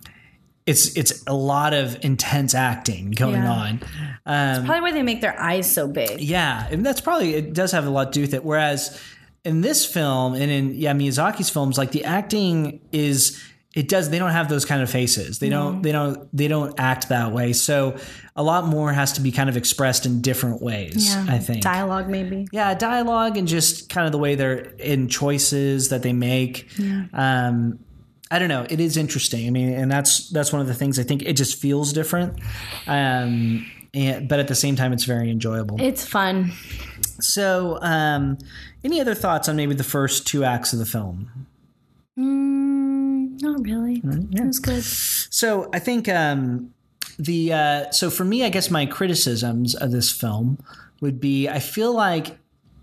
it's it's a lot of intense acting going Yeah. on. Um, Probably why they make their eyes so big. yeah, and that's probably it does have a lot to do with it. Whereas in this film and in yeah Miyazaki's films, like the acting is it does they don't have those kind of faces. They don't they don't they don't act that way. So a lot more has to be kind of expressed in different ways. I think Dialogue, maybe. yeah, dialogue and just kind of the way they're in choices that they make. Um, I don't know. It is interesting. I mean, and that's that's one of the things I think it just feels different. Um, and, but at the same time, it's very enjoyable. It's fun. So, um, any other thoughts on maybe the first two acts of the film? Mm, not really. It was good. So, I think um, the uh, so for me, I guess my criticisms of this film would be I feel like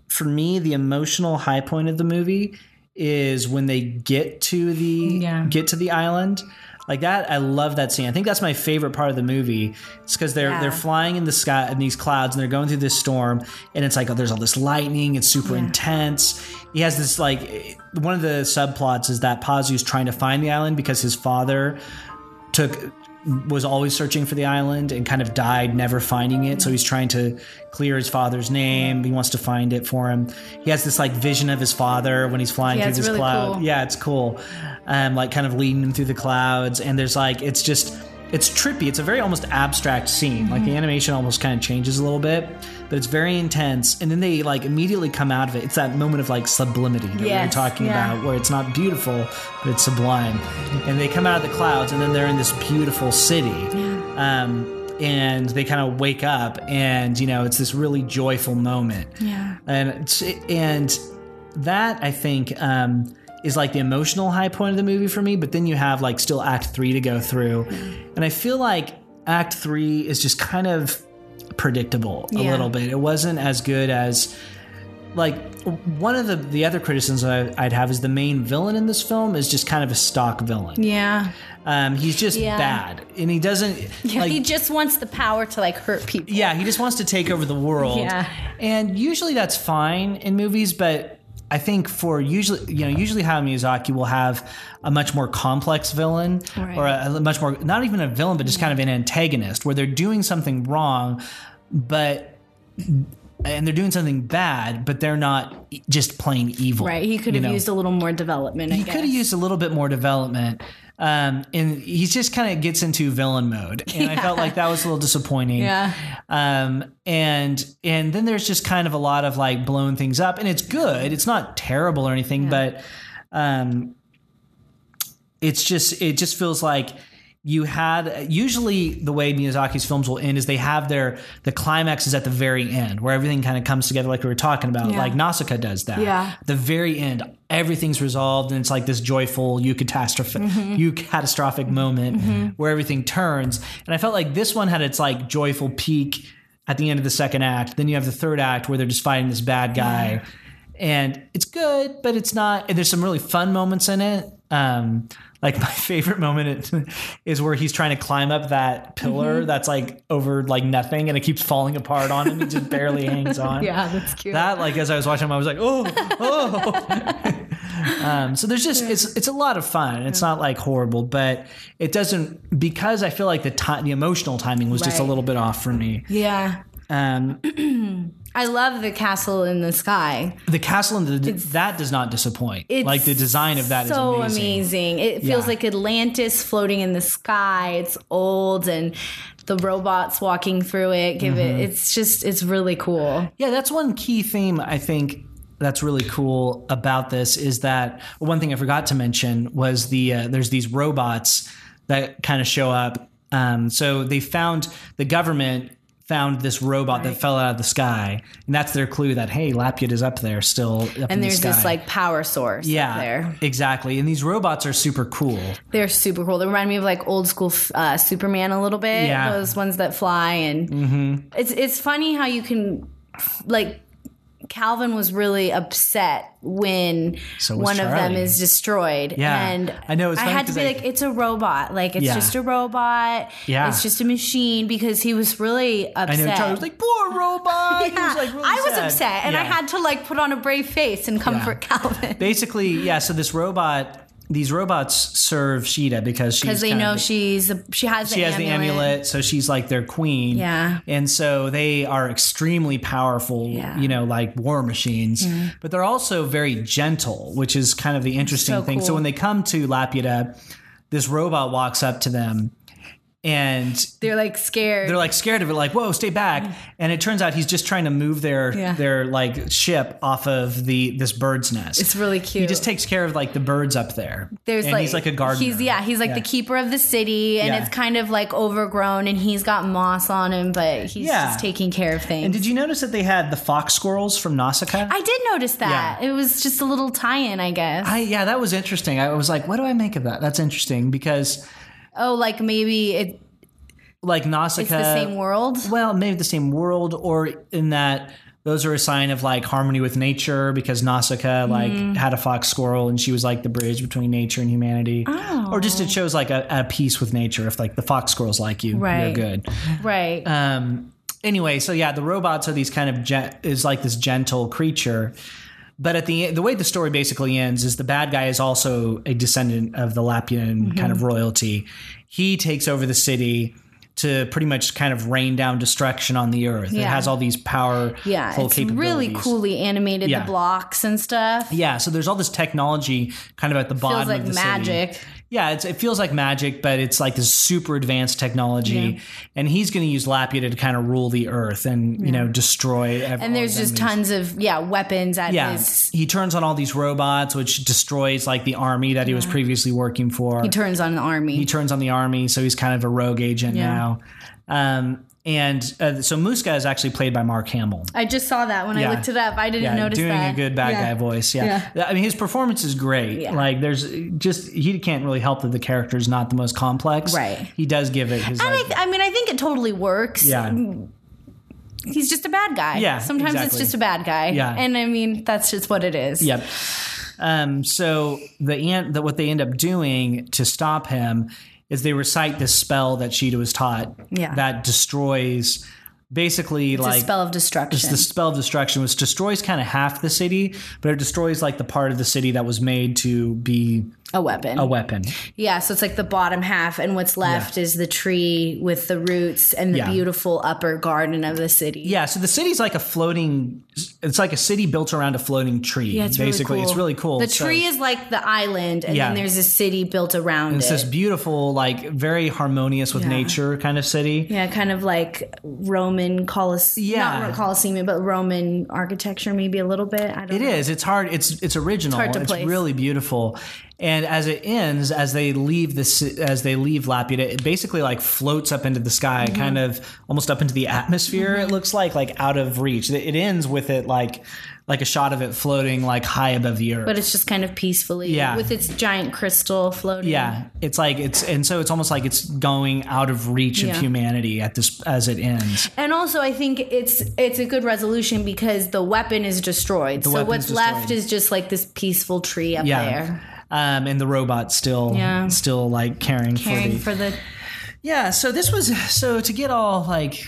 for me the emotional high point of the movie is when they get to the Yeah. get to the island. Like that, I love that scene. I think that's my favorite part of the movie. It's because they're Yeah. they're flying in the sky in these clouds and they're going through this storm, and it's like oh, there's all this lightning. It's super intense. He has this like one of the subplots is that Pazu's trying to find the island because his father took was always searching for the island and kind of died never finding it. So he's trying to clear his father's name. He wants to find it for him. He has this like vision of his father when he's flying Yeah, through this really cloud. cool. yeah it's cool. Um like kind of leading him through the clouds. And there's like it's just it's trippy it's a very almost abstract scene like Mm-hmm. the animation almost kind of changes a little bit but it's very intense and then they like immediately come out of it it's that moment of like sublimity that we were Yes, talking yeah. about where it's not beautiful, but it's sublime. And they come out of the clouds, and then they're in this beautiful city. Um, and they kind of wake up, and you know, it's this really joyful moment. Yeah. And it's, and that I think um, is like the emotional high point of the movie for me. But then you have like still Act Three to go through, and I feel like Act Three is just kind of predictable a Yeah. little bit. It wasn't as good as like one of the the other criticisms I, I'd have is the main villain in this film is just kind of a stock villain. Yeah. Um, he's just Yeah. bad, and he doesn't Yeah, like. he just wants the power to like hurt people. yeah, he just wants to take over the world. Yeah. and usually that's fine in movies, but I think for usually, you know, usually Hayao Miyazaki will have a much more complex villain, Right. or a, a much more not even a villain, but just kind of an antagonist where they're doing something wrong, but and they're doing something bad, but they're not just plain evil. Right. He could have know? used a little more development. I he guess. could have used a little bit more development. Um, and he just kind of gets into villain mode, and I felt like that was a little disappointing. Yeah. Um, and and then there's just kind of a lot of like blowing things up, and it's good. It's not terrible or anything, but um, it's just it just feels like you had usually the way Miyazaki's films will end is they have their the climax is at the very end where everything kind of comes together like we were talking about Yeah. like Nausicaa does that Yeah. the very end everything's resolved and it's like this joyful you catastrophic Mm-hmm. you catastrophic moment where everything turns and I felt like this one had its like joyful peak at the end of the second act then you have the third act where they're just fighting this bad guy and it's good, but it's not. And there's some really fun moments in it. Um, like *laughs* my favorite moment is where he's trying to climb up that pillar Mm-hmm. that's like over like nothing, and it keeps falling apart on him. He just barely hangs on. *laughs* Yeah, that's cute. That like as I was watching him, I was like, oh, oh. *laughs* um, so there's just it's it's a lot of fun. It's not like horrible, but it doesn't because I feel like the time the emotional timing was just a little bit off for me. yeah. Um, *clears throat* I love the castle in the sky. the castle in the, that does not disappoint. It's like the design of that is so amazing. It feels Yeah. like Atlantis floating in the sky. It's old and the robots walking through it give Mm-hmm. it it's just it's really cool. Yeah, that's one key theme I think that's really cool about this is that one thing I forgot to mention was the uh, there's these robots that kind of show up. Um, so they found the government found this robot that fell out of the sky, and that's their clue that hey, Lapid is up there still. Up in And the there's sky. this like power source yeah, up there. exactly. And these robots are super cool. They're super cool. They remind me of like old school uh, Superman a little bit. Yeah. Mm-hmm. Those ones that fly and it's it's funny how you can like Calvin was really upset when So one of them is destroyed. Yeah. and I know, it's I had to be I- like, it's a robot. Like it's Yeah. just a robot. Yeah. it's just a machine because he was really upset. I know Charlie was like, "Poor robot." He *laughs* Yeah. was like, really I was sad. upset, and I had to like put on a brave face and comfort *laughs* Calvin basically, yeah. So this robot, these robots serve Sheeta because she's because they know she's a, she has the she has amulet. the amulet, so she's like their queen. Yeah. and so they are extremely powerful. Yeah. Mm-hmm. You know, like war machines, but they're also very gentle, which is kind of the interesting So thing. So when they come to Laputa, this robot walks up to them. And They're like scared. they're like scared of it, like, whoa, stay back. And it turns out he's just trying to move their Yeah. their like ship off of the this bird's nest. It's really cute. He just takes care of like the birds up there. There's and like he's like a gardener. He's yeah, he's like Yeah. the keeper of the city, and Yeah. it's kind of like overgrown, and he's got moss on him, but he's just taking care of things. And did you notice that they had the fox squirrels from Nausicaa? I did notice that it was just a little tie-in, I guess. I yeah, that was interesting. I was like, what do I make of that? That's interesting because oh, like maybe it, like Nausicaa, it's the same world. Well, maybe the same world, or in that those are a sign of like harmony with nature because Nausicaa like Mm-hmm. had a fox squirrel and she was like the bridge between nature and humanity. Oh. Or just it shows like a, a peace with nature. If like the fox squirrels like you, Right. you're good. Right. Um, anyway, so yeah, the robots are these kind of gen- is like this gentle creature. But at the the way the story basically ends is the bad guy is also a descendant of the Laputan Mm-hmm. kind of royalty. He takes over the city to pretty much kind of rain down destruction on the earth. It has all these power yeah, it's really coolly animated. Yeah. The blocks and stuff. Yeah, so there's all this technology kind of at the bottom Feels like of the city. Yeah, it's, it feels like magic, but it's like this super advanced technology, Yeah. and he's going to use Laputa to kind of rule the earth and you know destroy. And there's just enemies. tons of yeah weapons at Yeah, his. he turns on all these robots, which destroys like the army that he was previously working for. He turns on the army. He turns on the army, so he's kind of a rogue agent Yeah. now. Um, and uh, so Muska is actually played by Mark Hamill. I just saw that when Yeah. I looked it up. I didn't Yeah, notice doing that. a good bad Yeah. guy voice. Yeah. I mean, his performance is great. Like, there's just he can't really help that the character is not the most complex. Right. He does give it his. And I, th- I mean, I think it totally works. yeah. he's just a bad guy. Yeah, Sometimes exactly. it's just a bad guy. Yeah. And I mean, that's just what it is. Yep. Um, so the ant that what they end up doing to stop him is they recite this spell that Sheeta was taught Yeah. that destroys basically It's like spell of destruction. It's the spell of destruction, which destroys kind of half the city, but it destroys like the part of the city that was made to be a weapon. a weapon. Yeah, so it's like the bottom half, and what's left is the tree with the roots and the Yeah. beautiful upper garden of the city. Yeah, so the city's like a floating. It's like a city built around a floating tree. Yeah, it's basically, really cool. it's really cool. The So- tree is like the island, and Yeah. then there's a city built around It's it. this beautiful, like very harmonious with Yeah. nature kind of city. yeah, kind of like Roman Colosseum. Yeah. Not Colosseum, but Roman architecture, maybe a little bit. I don't It know. is. It's hard. It's it's original. It's, hard to it's place. really beautiful. And as it ends, as they leave this, as they leave Laputa, it basically like floats up into the sky, Mm-hmm. kind of almost up into the atmosphere. It looks like like out of reach. It ends with it like like a shot of it floating like high above the earth. But it's just kind of peacefully, Yeah. with its giant crystal floating. yeah, it's like it's and so it's almost like it's going out of reach of humanity at this as it ends. And also, I think it's it's a good resolution because the weapon is destroyed. so weapon's what's left is just like this peaceful tree up Yeah. there, Um, and the robot still, Yeah. still like caring, caring for the for the. Yeah, so this was so to get all like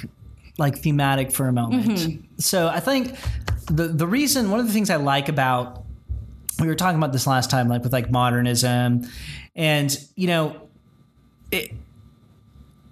like thematic for a moment. Mm-hmm. So I think the the reason one of the things I like about we were talking about this last time, like with like modernism, and you know, it.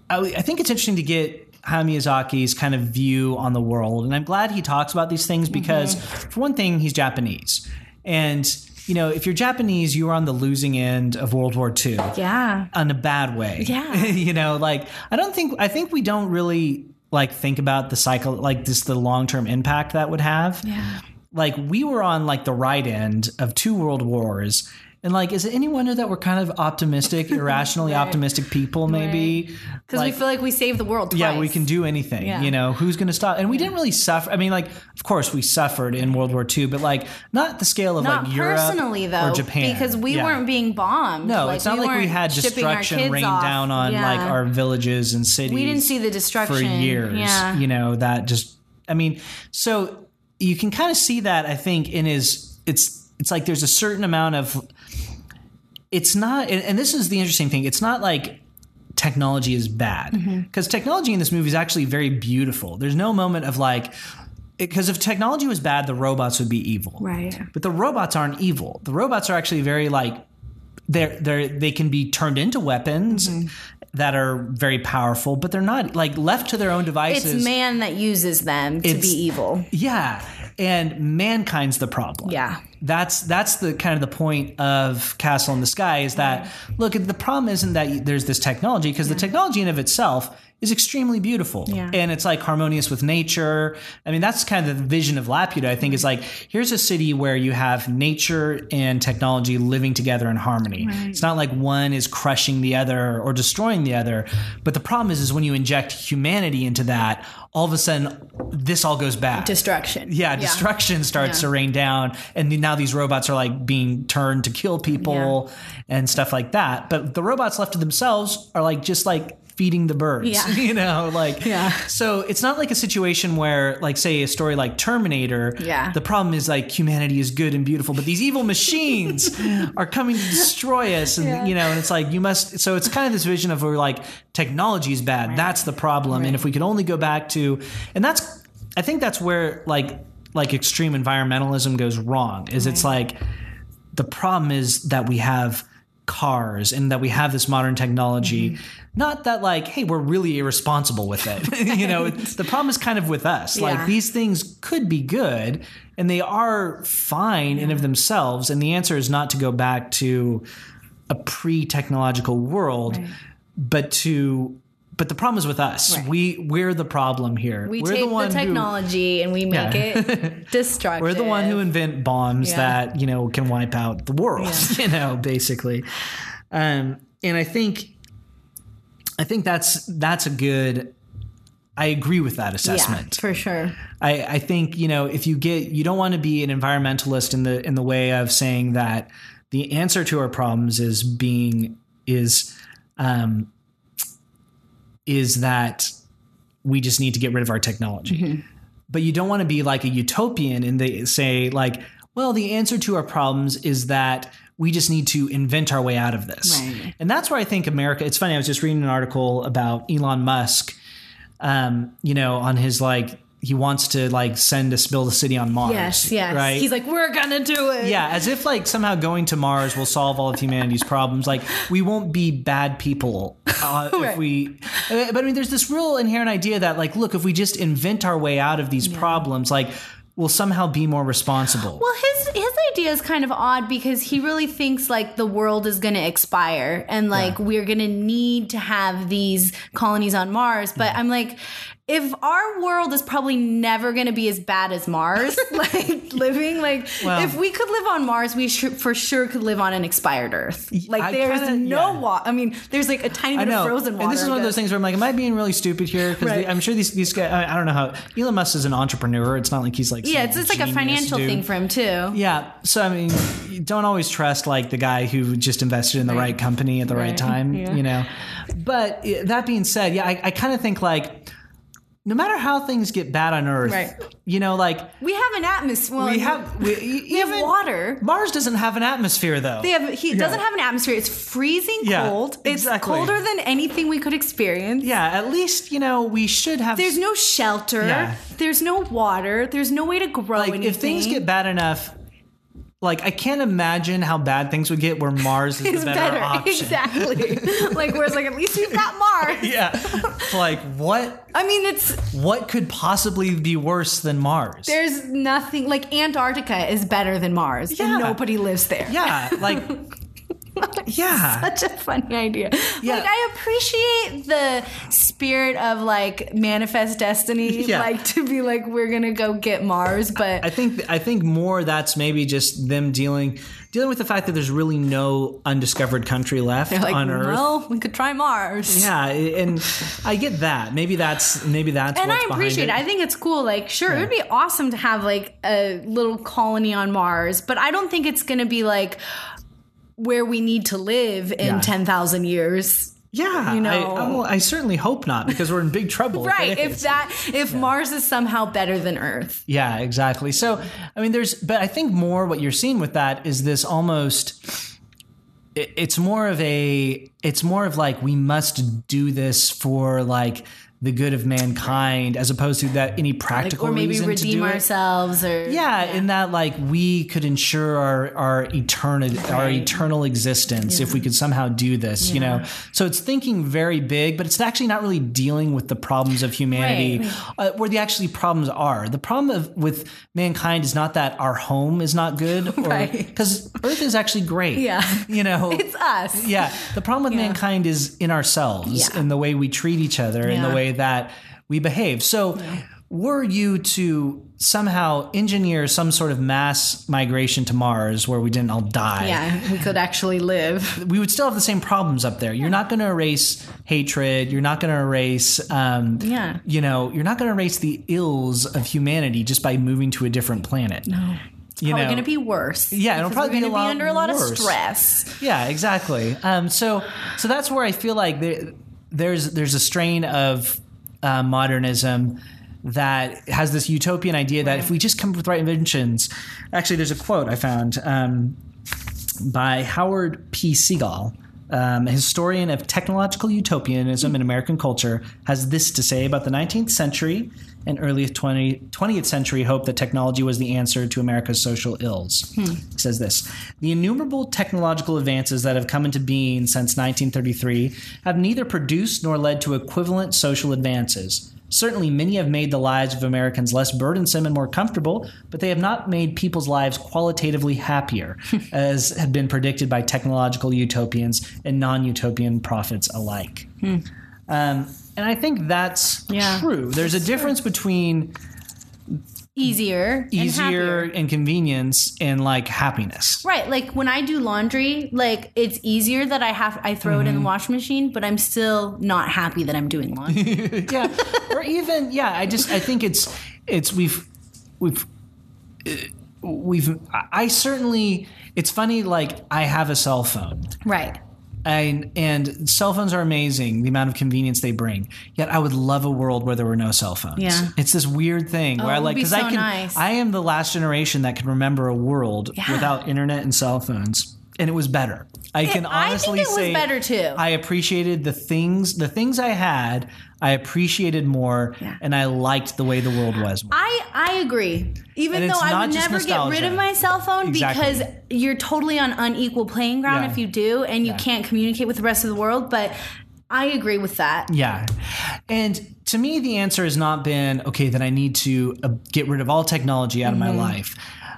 I, I think it's interesting to get Hayao Miyazaki's kind of view on the world, and I'm glad he talks about these things because, for one thing, he's Japanese, and you know, if you're Japanese, you are on the losing end of World War II Yeah. in a bad way. Yeah. *laughs* you know, like I don't think I think we don't really like think about the cycle like just the long term impact that would have. Yeah. Like we were on like the right end of two world wars. And like, is it any wonder that we're kind of optimistic, *laughs* irrationally optimistic people? Maybe Because we feel like we saved the world twice. yeah, we can do anything. Yeah. You know, who's going to stop? And we didn't really suffer. I mean, like, of course, we suffered in World War II, but like, not the scale of Not like Europe personally though, or Japan, because we Yeah. weren't being bombed. No, it's not like we had destruction rain off. down on Yeah. like our villages and cities. We didn't see the destruction for years. Yeah. You know that just. I mean, so you can kind of see that. I think in his, it's it's like there's a certain amount of. It's not, and, this is the interesting thing. It's not like technology is bad Mm-hmm. because technology in this movie is actually very beautiful. There's no moment of like. Because if technology was bad, the robots would be evil. Right. But the robots aren't evil. The robots are actually very like they're they they can be turned into weapons Mm-hmm. that are very powerful, but they're not like left to their own devices. It's man that uses them to be evil. Yeah, and mankind's the problem. Yeah. That's that's the kind of the point of Castle in the Sky is that look the problem isn't that there's this technology because the technology in of itself is extremely beautiful Yeah. and it's like harmonious with nature. I mean that's kind of the vision of Laputa I think is like here's a city where you have nature and technology living together in harmony. It's not like one is crushing the other or destroying the other, but the problem is is when you inject humanity into that, all of a sudden this all goes bad. Destruction. Yeah, destruction starts Yeah. to rain down, and now these robots are like being turned to kill people and stuff like that. But the robots left to themselves are like just like feeding the birds, Yeah. *laughs* you know, like Yeah. So it's not like a situation where, like, say, a story like Terminator. Yeah. The problem is like humanity is good and beautiful, but these evil machines *laughs* *laughs* are coming to destroy us, and you know, and it's like you must. So it's kind of this vision of where like technology is bad. That's the problem, and if we could only go back to, and that's, I think that's where like like extreme environmentalism goes wrong. Is it's like the problem is that we have cars and that we have this modern technology. Mm-hmm. Not that like, hey, we're really irresponsible with it. *laughs* you know, the problem is kind of with us. Yeah. Like these things could be good and they are fine in of themselves. And the answer is not to go back to a pre-technological world, but to but the problem is with us. We we're the problem here. We are take the one the who technology and we make Yeah. it destructive. *laughs* we're the one who invent bombs Yeah. that you know can wipe out the world. *laughs* You know, basically. Um, and I think, I think that's that's a good. I agree with that yeah, assessment. for sure. I, I think you know if you get you don't want to be an environmentalist in the in the way of saying that the answer to our problems is being is um, is that we just need to get rid of our technology. but you don't want to be like a utopian and they say like, well, the answer to our problems is that we just need to invent our way out of this. Right. And that's where I think America. It's funny. I was just reading an article about Elon Musk. Um, you know, on his like he wants to like send us build a city on Mars. Yes, yes. Right. He's like, we're gonna do it. Yeah, as if like somehow going to Mars will solve all of humanity's *laughs* problems. Like we won't be bad people uh, if *laughs* we. uh, But I mean, there's this real inherent idea that like, look, if we just invent our way out of these problems, like we'll somehow be more responsible. Well, his his idea is kind of odd because he really thinks like the world is going to expire and like we're going to need to have these colonies on Mars. But I'm like, if our world is probably never going to be as bad as Mars, *laughs* like living, like Well- if we could live on Mars, we sh- for sure could live on an expired Earth. Like I there's kinda- no yeah. water. I mean, there's like a tiny bit of frozen water. and this is one of those things where I'm like, am I being really stupid here? Because Right. I'm sure these these guys. I, I don't know how Elon Musk is an entrepreneur. It's not like he's like Yeah, it's just like a financial dude. thing for him too. Yeah. So I mean, you don't always trust like the guy who just invested in the right, company at the right, Right. time, *laughs* Yeah. you know. But uh, that being said, yeah, I, I kind of think like no matter how things get bad on Earth, Right. you know, like We have an atmosphere. we have we, *laughs* we have water. Mars doesn't have an atmosphere though. They have, he doesn't have an atmosphere. It's freezing Yeah, cold. It's exactly. colder than anything we could experience. yeah, at least you know we should have. There's no shelter. Yeah. There's no water. There's no way to grow like anything. if things get bad enough. Like I can't imagine how bad things would get where Mars is it's the better, better. *laughs* option. Exactly. *laughs* like whereas like at least we've got Mars. *laughs* Yeah. like what I mean it's what could possibly be worse than Mars? there's nothing like Antarctica is better than Mars Yeah. and nobody lives there. yeah, like *laughs* yeah. Such a funny idea. Yeah. Like I appreciate the spirit of like manifest destiny, *laughs* Yeah. like to be like we're gonna go get Mars, but I think I think more that's maybe just them dealing dealing with the fact that there's really no undiscovered country left like, on Earth. well, we could try Mars. yeah, and I get that. Maybe that's maybe that's And I appreciate it. I think it's cool. Like, sure, it would be awesome to have like a little colony on Mars, but I don't think it's going to be like where we need to live in Yeah. 10,000 years. Yeah, you know. I, I, well, I certainly hope not because we're in big trouble. Right. it If that, if Mars is somehow better than Earth. Yeah, exactly. So, I mean, there's, but I think more what you're seeing with that is this almost. it- It's more of a. It's more of like we must do this for like the good of mankind, as opposed to that any Like, practical or maybe reason to redeem ourselves or. Yeah, in that like we could ensure our our eternity our eternal existence if we could somehow do this, you know. So it's thinking very big, but it's actually not really dealing with the problems of humanity, Right. uh, where the actually problems are. The problem of, with mankind is not that our home is not good, *laughs* Right. Because Earth is actually great. Yeah. you know, *laughs* It's us. yeah. The problem with mankind is in ourselves, Yeah. in the way we treat each other, in the Yeah. Way that we behave. So, were you to somehow engineer some sort of mass migration to Mars where we didn't all die? Yeah, we could actually live. *laughs* We would still have the same problems up there. You're not going to erase hatred. You're not going to erase, um, Yeah. you know, you're not going to erase the ills of humanity just by moving to a different planet. No. You Probably going to be worse. Yeah, it'll probably be a lot under a lot worse. of stress. Yeah, exactly. Um, so so that's where I feel like there, there's there's a strain of uh, modernism that has this utopian idea that if we just come up with right inventions, actually, there's a quote I found um, by Howard P. Segal. Um, a historian of technological utopianism in American culture has this to say about the 19th century and early 20, 20th century hope that technology was the answer to America's social ills. He says this The innumerable technological advances that have come into being since 1933 have neither produced nor led to equivalent social advances. Certainly, many have made the lives of Americans less burdensome and more comfortable, but they have not made people's lives qualitatively happier, *laughs* as had been predicted by technological utopians and non utopian prophets alike. Um, and I think that's Yeah. true. There's a difference between Easier, and easier and convenience and like happiness. Right, like when I do laundry, like it's easier that I have I throw it in the Mm-hmm. washing machine, but I'm still not happy that I'm doing laundry. *laughs* yeah or even yeah i just i think it's it's we've we've uh, we've i certainly it's funny like i have a cell phone right. And, and cell phones are amazing, the amount of convenience they bring. Yet I would love a world where there were no cell phones. Yeah. It's this weird thing Oh, where I oh, would like, be because so I can, nice. I am the last generation that can remember a world Yeah. without internet and cell phones. And it was better. I can I think honestly it was say better, too. I appreciated the things, the things I had. I appreciated more, Yeah. and I liked the way the world was. more. I I agree. Even And though I would never get rid of my cell phone Exactly. because you're totally on unequal playing ground Yeah. if you do, and you Yeah. can't communicate with the rest of the world. But I agree with that. Yeah. And to me, the answer has not been, okay, then I need to uh, get rid of all technology out of Mm-hmm. my life.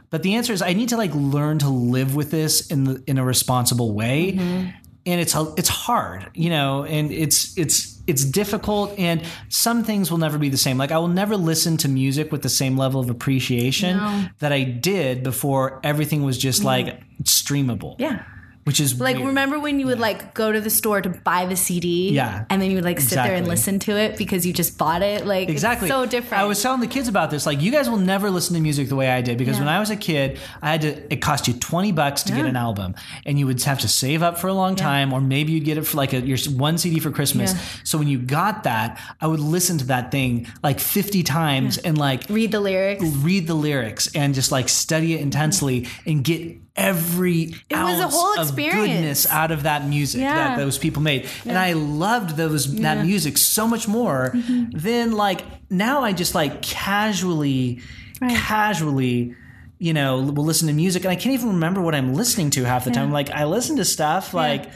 But the answer is I need to like learn to live with this in the, in a responsible way. Mm-hmm. And it's it's hard, you know, and it's it's it's difficult and some things will never be the same. Like I will never listen to music with the same level of appreciation No. Mm-hmm. that I did before everything was just like streamable. Yeah. Which is Like, weird. remember when you would like go to the store to buy the CD? Yeah. And then you would like sit there and listen to it because you just bought it? Like, Exactly. it's so different. I was telling the kids about this. Like, you guys will never listen to music the way I did because Yeah. when I was a kid, I had to. It cost you twenty bucks to get an album, and you would have to save up for a long time, or maybe you'd get it for like a your one CD for Christmas. Yeah. So when you got that, I would listen to that thing like fifty times and like Read the lyrics. read the lyrics and just like study it intensely and get every It was a ounce whole of goodness out of that music Yeah. that those people made. And i loved those that music so much more Mm-hmm. than like now i just like casually casually you know will listen to music. And i can't even remember what i'm listening to half the time. Like i listen to stuff like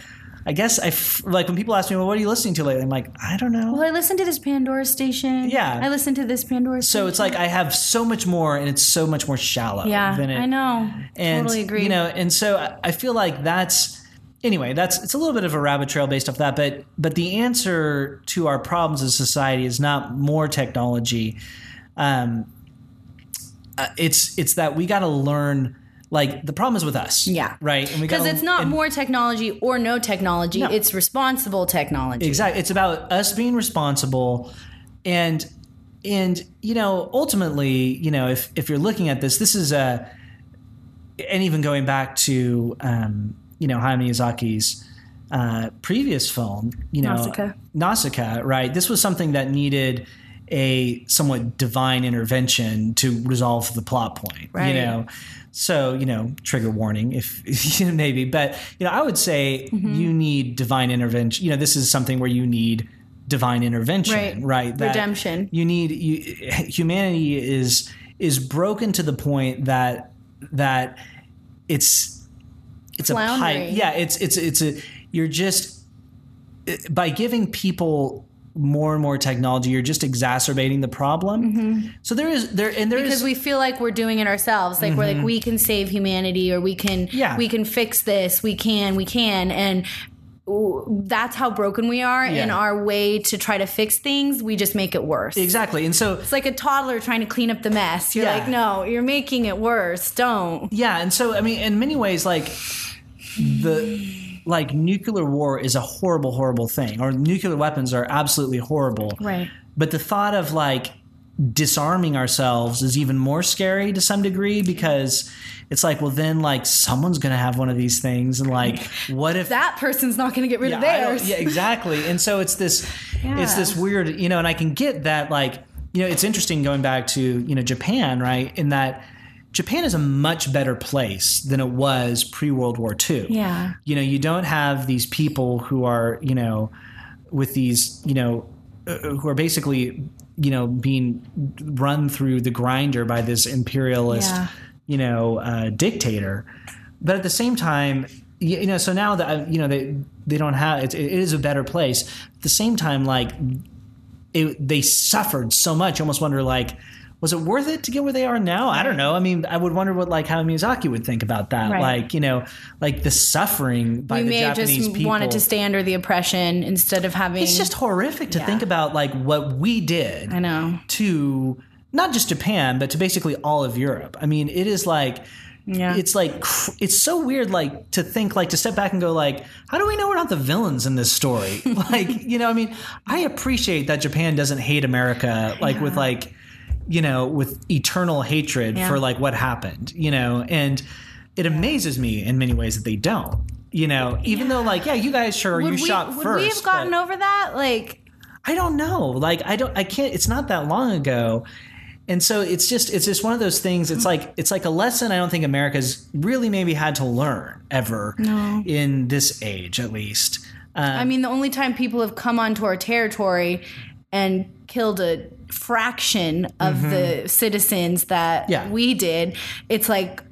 i guess i f- like when people ask me well what are you listening to lately i'm like i don't know Well, I listen to this Pandora station. Yeah. I listen to this Pandora station. so it's like I have so much more, and it's so much more shallow. yeah, than it, I know. And totally agree. you know, and so I- I feel like that's anyway. That's it's a little bit of a rabbit trail based off that, but but the answer to our problems as society is not more technology. Um, uh, it's it's that we got to learn. Like the problem is with us, Yeah. right. Because it's not and- more technology or no technology. No. It's responsible technology. Exactly. It's about us being responsible and and you know, ultimately, you know, if if you're looking at this, this is a and even going back to um, you know, Hayao Miyazaki's uh, previous film, you know, Nausicaa. Nausicaa, right? This was something that needed a somewhat divine intervention to resolve the plot point, Right. you know. So, you know, trigger warning if *laughs* maybe, but you know, I would say Mm-hmm. you need divine intervention. You know, this is something where you need divine intervention, Right. right? That Redemption. You need you, humanity is is broken to the point that that it's it's a pipe. Yeah, it's it's it's a you're just by giving people more and more technology, you're just exacerbating the problem. So there is there and there is Mm-hmm. because we feel like we're doing it ourselves like we're like we can save humanity or we can Yeah. we can fix this we can we can. And that's how broken we are in our way to try to fix things. We just make it worse. Exactly, and so it's like a toddler trying to clean up the mess. You're Yeah. like no you're making it worse. Don't. Yeah, and so I mean, in many ways, like the like nuclear war is a horrible, horrible thing, or nuclear weapons are absolutely horrible. Right. But the thought of like disarming ourselves is even more scary to some degree because it's like, well, then like someone's gonna have one of these things, and like, what if that person's not going to get rid of theirs yeah, exactly. And so it's this, it's this weird, you know, and I can get that, like, you know, it's interesting going back to, you know, Japan, right? In that Japan is a much better place than it was pre World War II. Yeah. You know, you don't have these people who are, you know, with these, you know, uh, who are basically, you know, being run through the grinder by this imperialist, Yeah. you know, uh, dictator. But at the same time, you, you know, so now that you know they they don't have it, it is a better place. At the same time, like it, they suffered so much. You almost wonder like. Was it worth it to get where they are now? I don't know. I mean, I would wonder what like how Miyazaki would think about that. Right. Like, you know, like the suffering by we the may Japanese just people. wanted to stay under the oppression instead of having It's just horrific to Yeah. think about like what we did i know to not just Japan, but to basically all of Europe. I mean, it is like Yeah. it's like it's so weird like to think like to step back and go like how do we know we're not the villains in this story *laughs* like you know i mean i appreciate that japan doesn't hate america like with like you know with eternal hatred Yeah. for like what happened you know and it amazes me in many ways that they don't You know, even though like, yeah, you guys sure would you we, shot would first. we have gotten over that? Like, I don't know. Like I don't I can't it's not that long ago. And so it's just it's just one of those things. It's like it's like a lesson I don't think America's really maybe had to learn ever in this age at least. Um, I mean, the only time people have come onto our territory and killed a fraction of the citizens that Mm-hmm. Yeah. we did, it's like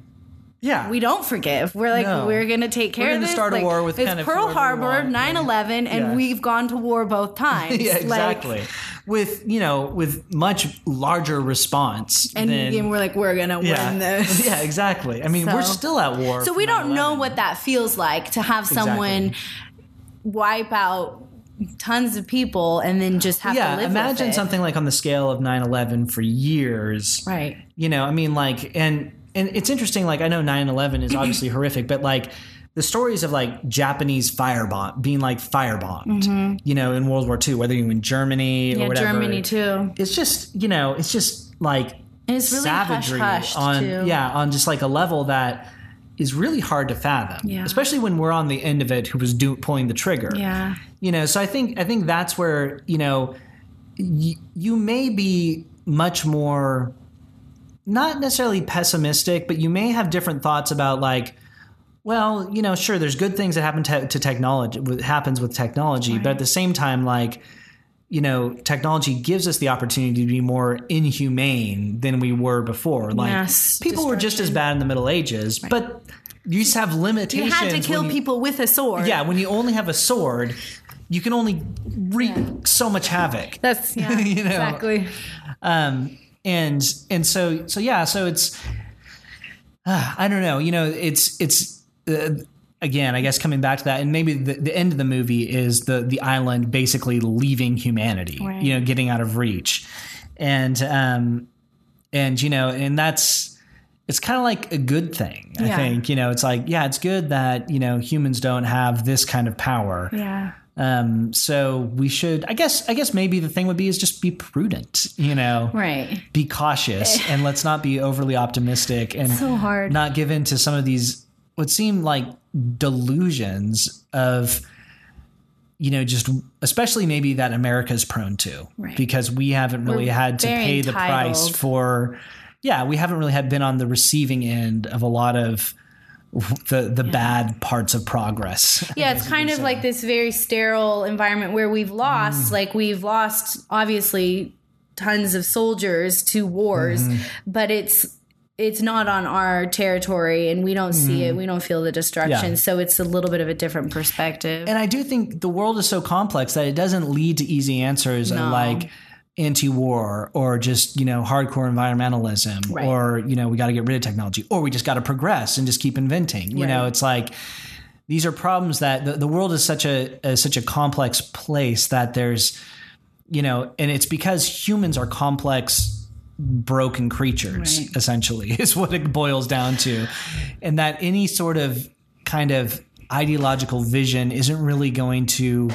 yeah. we don't forgive. We're like, No. we're going to take care We're of this. start a war with it's kind of Pearl Harbor, want. 9 11, and Yeah. we've gone to war both *laughs* times. yeah, Like, exactly. with you know, with much larger response and, than, and we're like, we're going to yeah, win this. *laughs* yeah, exactly. I mean, we're still at war. So we don't know 9/11. what that feels like to have someone wipe out tons of people and then just have to yeah, live imagine with it. something like on the scale of 9-11 for years. Right. You know, I mean, like, and and it's interesting. Like, I know 9-11 is obviously *clears throat* horrific, but like the stories of like Japanese firebomb being like firebombed, you know, in World War II, whether you're in Germany or Mm-hmm. Whatever. Germany too. It's just you know, it's just like And it's really savagery on too. yeah on just like a level that is really hard to fathom, Yeah. especially when we're on the end of it, who was do- pulling the trigger Yeah. you know so i think i think that's where you know y- you may be much more not necessarily pessimistic but you may have different thoughts about like well you know sure there's good things that happen to, to technology happens with technology but at the same time like you know technology gives us the opportunity to be more inhumane than we were before like Mass people were just as bad in the middle ages but you just have limitations. You had to kill you- people with a sword. yeah, when you only have a sword, you can only wreak so much havoc. That's *laughs* yeah, You know. exactly. Um, and and so so yeah, so it's uh, *sighs* I don't know, you know, it's it's uh, again, I guess coming back to that, and maybe the, the end of the movie is the the island basically leaving humanity, Right. you know, getting out of reach, and um, and you know, and that's it's kind of like a good thing. I Yeah. think you know, it's like yeah, it's good that you know humans don't have this kind of power. Yeah. Um, so we should, I guess, I guess maybe the thing would be is just be prudent, you know, Right. be cautious and let's not be overly optimistic and So hard. not give in to some of these, what seem like delusions of, you know, just especially maybe that America's prone to Right. because we haven't really We're had to pay the price for, yeah, we haven't really had been on the receiving end of a lot of the, the bad parts of progress. *laughs* Yeah, it's kind of like this very sterile environment where we've lost, mm. like we've lost obviously tons of soldiers to wars, mm-hmm. but it's it's not on our territory and we don't see it, mm-hmm. we don't feel the destruction. Yeah. So it's a little bit of a different perspective. And I do think the world is so complex that it doesn't lead to easy answers No. like anti-war or just you know hardcore environmentalism Right. or you know we got to get rid of technology or we just got to progress and just keep inventing. You know, it's like these are problems that the, the world is such a, a such a complex place that there's you know, and it's because humans are complex broken creatures Right. essentially *laughs* is what it boils down to and that any sort of kind of ideological vision isn't really going to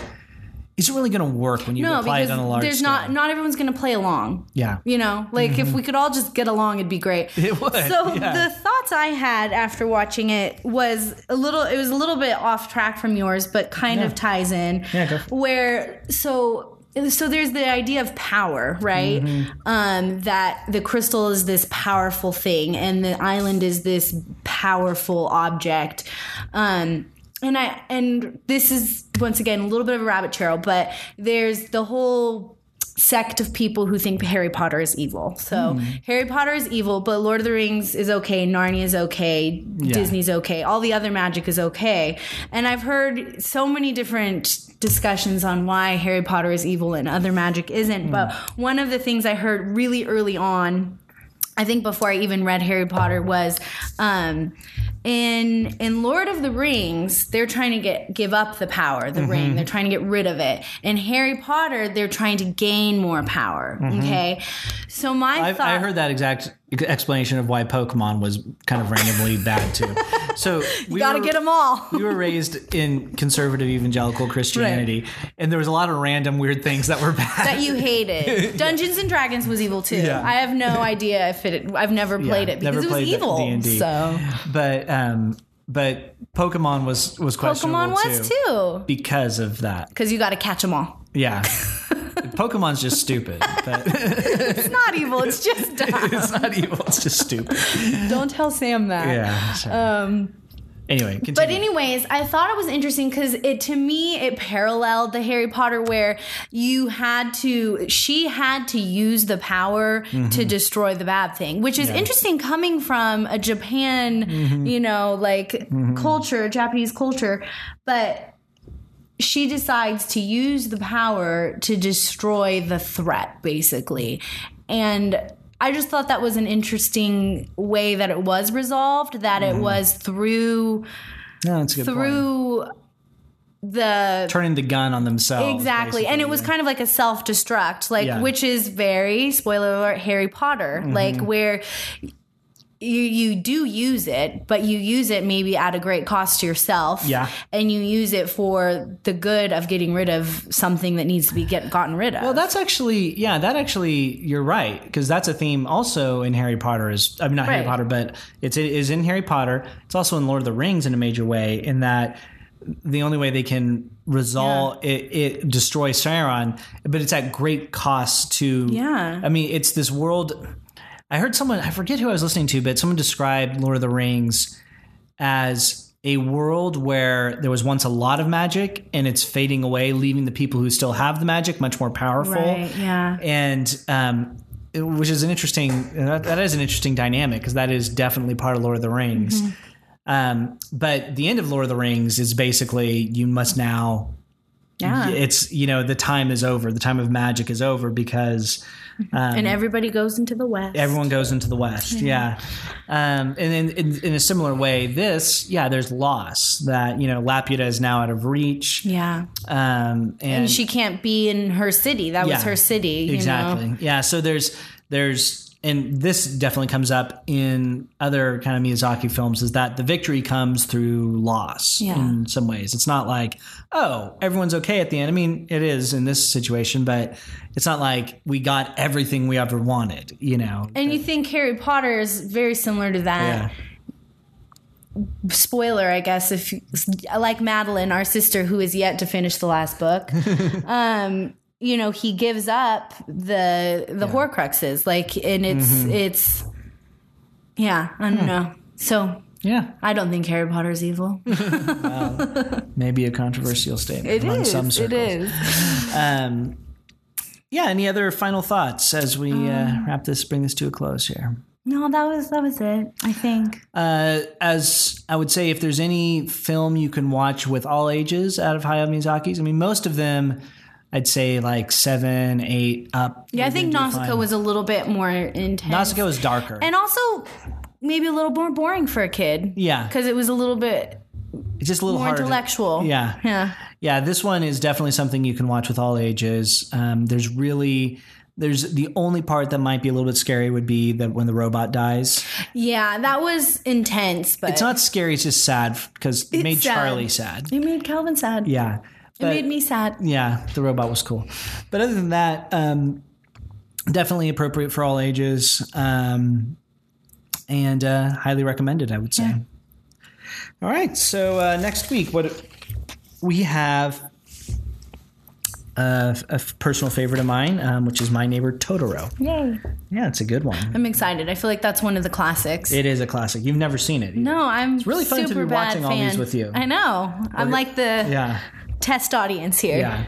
isn't really going to work when you no, apply it on a large there's scale. not not everyone's going to play along. yeah You know, like if mm-hmm. we could all just get along, it'd be great. *laughs* It would, So yeah. the thoughts I had after watching it was a little. It was a little bit off track from yours, but kind of ties in. Yeah. Where so. So there's the idea of power, right? Mm-hmm. Um, that the crystal is this powerful thing, and the island is this powerful object. Um, and I and this is once again a little bit of a rabbit trail, but there's the whole sect of people who think Harry Potter is evil. So Hmm. Harry Potter is evil, but Lord of the Rings is okay, Narnia is okay, Disney's okay, all the other magic is okay. And I've heard so many different discussions on why Harry Potter is evil and other magic isn't. But Hmm. one of the things I heard really early on I think before I even read Harry Potter was um, in in Lord of the Rings, they're trying to get give up the power, the ring. Mm-hmm. They're trying to get rid of it. In Harry Potter, they're trying to gain more power. Mm-hmm. Okay, so my I've, thought I heard that exact explanation of why Pokemon was kind of randomly *laughs* bad too. So *laughs* we gotta get them all. we were raised in conservative evangelical Christianity, and there was a lot of random weird things that were bad. that you hated. *laughs* Dungeons and Dragons was evil too. Yeah. I have no idea if it. I've never played it because it was evil. D&D. So but um, but Pokemon was was questionable Pokemon was too, too. because of that. Because you got to catch them all. Yeah, *laughs* Pokemon's just stupid. But *laughs* It's not evil. It's just dumb. *laughs* it's not evil. It's just stupid. Don't tell Sam that. Yeah. so- anyway, continue. But anyways, I thought it was interesting because it to me it paralleled the Harry Potter where you had to she had to use the power to mm-hmm. destroy the bad thing, which is interesting coming from a Japan, mm-hmm. you know, like mm-hmm. culture, Japanese culture, but she decides to use the power to destroy the threat basically. And I just thought that was an interesting way that it was resolved that it was through no, that's a good point. through the turning the gun on themselves. exactly and it was kind of like a self-destruct like Yeah. which is very spoiler alert harry potter Mm-hmm. like where you you do use it but you use it maybe at a great cost to yourself Yeah. and you use it for the good of getting rid of something that needs to be get gotten rid of Well, that's actually yeah. That actually, you're right because that's a theme also in Harry Potter. Is I mean not Harry Potter, but it's it is in Harry Potter. It's also in Lord of the Rings in a major way. In that the only way they can resolve it, it destroy Sauron, but it's at great cost to. Yeah. I mean, it's this world. I heard someone I forget who I was listening to, but someone described Lord of the Rings as a world where there was once a lot of magic and it's fading away, leaving the people who still have the magic much more powerful. Right, yeah. And um, it- which is an interesting that, that is an interesting dynamic because that is definitely part of Lord of the Rings. Mm-hmm. Um, but the end of Lord of the Rings is basically you must now yeah it's you know the time is over the time of magic is over because and everybody goes into the west. everyone goes into the west yeah, Um, and in, in, in a similar way this yeah there's loss that you know laputa is now out of reach. Yeah. Um, and, and she can't be in her city. That was her city you exactly. Know? yeah so there's there's and this definitely comes up in other kind of Miyazaki films is that the victory comes through loss Yeah. in some ways. It's not like, oh, everyone's okay at the end. I mean, it is in this situation, but it's not like we got everything we ever wanted, you know. and you think harry potter is very similar to that yeah. spoiler, I guess, if like Madeline, our sister who is yet to finish the last book, *laughs* um, you know, he gives up the the Horcruxes, like, and it's Mm-hmm. it's, yeah, I don't know. So Yeah. I don't think Harry Potter is evil. *laughs* Maybe a controversial statement It among is. some It circles. is. Um, yeah. Any other final thoughts as we Um, uh, wrap this, bring this to a close here? No, that was that was it. I think. Uh, as I would say, if there's any film you can watch with all ages out of Hayao Miyazaki's, I mean, most of them, I'd say like seven, eight up. Yeah, I think Nausicaa fine. was a little bit more intense. Nausicaa was darker. and also maybe a little more boring for a kid. Yeah. because it was a little bit it's just a little more harder. intellectual. Yeah. yeah. Yeah, this one is definitely something you can watch with all ages. Um, there's really there's the only part that might be a little bit scary would be that when the robot dies. Yeah, that was intense, but It's not scary; it's just sad because it made sad. Charlie sad. It made Calvin sad. Yeah, it made me sad. yeah, the robot was cool. But other than that, um, definitely appropriate for all ages, um, and uh, highly recommended. I would say. All right, so uh, next week, what we have uh, a personal favorite of mine, um, which is my neighbor Totoro. Yay! Yeah, it's a good one. I'm excited. I feel like that's one of the classics. It is a classic. You've never seen it. either. no, I'm It's really fun to be watching all these with you. I know. I'm like the Yeah. Test audience here. Yeah,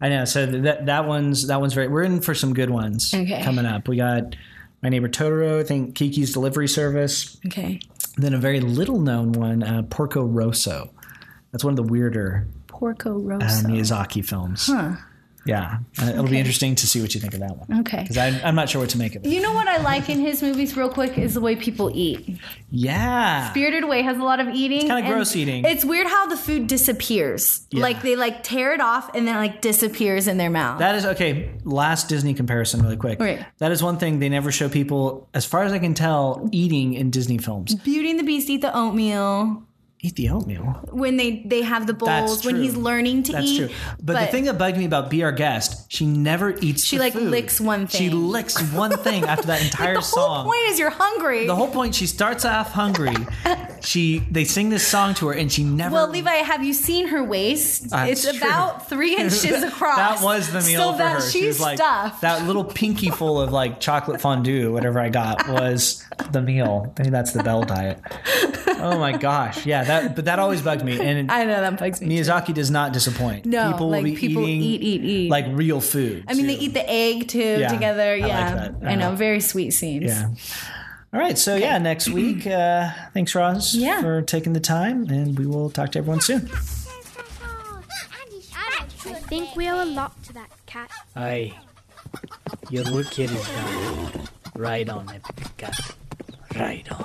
I know. So that that one's that one's very. We're in for some good ones Okay. coming up. We got my neighbor Totoro. I think Kiki's Delivery Service. Okay. Then a very little known one, uh, Porco Rosso. That's one of the weirder Porco uh, Rosso. Miyazaki films. Huh. Yeah, uh, it'll be interesting to see what you think of that one. Okay. because I'm not sure what to make of it. You know what I like in his movies, real quick, is the way people eat. Yeah, Spirited Away has a lot of eating. kinda gross eating. It's weird how the food disappears. Yeah. Like they like tear it off and then like disappears in their mouth. That is okay. Last Disney comparison, really quick. Right. That is one thing they never show people, as far as I can tell, eating in Disney films. Beauty and the Beast eat the oatmeal. Eat the oatmeal. when they they have the bowls That's when he's learning to That's eat. true. But, the thing that bugged me about Be Our Guest, she never eats. She, the like, food. licks one She licks one thing after that *laughs* entire the whole song. point is you're hungry. the whole point, she starts off hungry. *laughs* she they sing this song to her, and she never. well, Levi, have you seen her waist? Uh, it's it's true. about three *laughs* inches across. That was the meal so for that her. She's she was like stuffed. that little pinky full of like chocolate fondue, whatever I got was the meal. Maybe that's the Belle diet. Oh my gosh, yeah. That but that always bugged me. And *laughs* I know that bugs me. too. Miyazaki does not disappoint. No, people like, will be people eating eat, eat, eat. like real food. I mean, they eat the egg too Yeah, together. I like Yeah, that. I know. Uh, Very sweet scenes. Yeah. All right. So yeah, next week. Uh, thanks, Roz, Yeah. for taking the time, and we will talk to everyone soon. I think we owe a lot to that cat. Aye. Your work here is done. Right on, Epic Cat. rijden.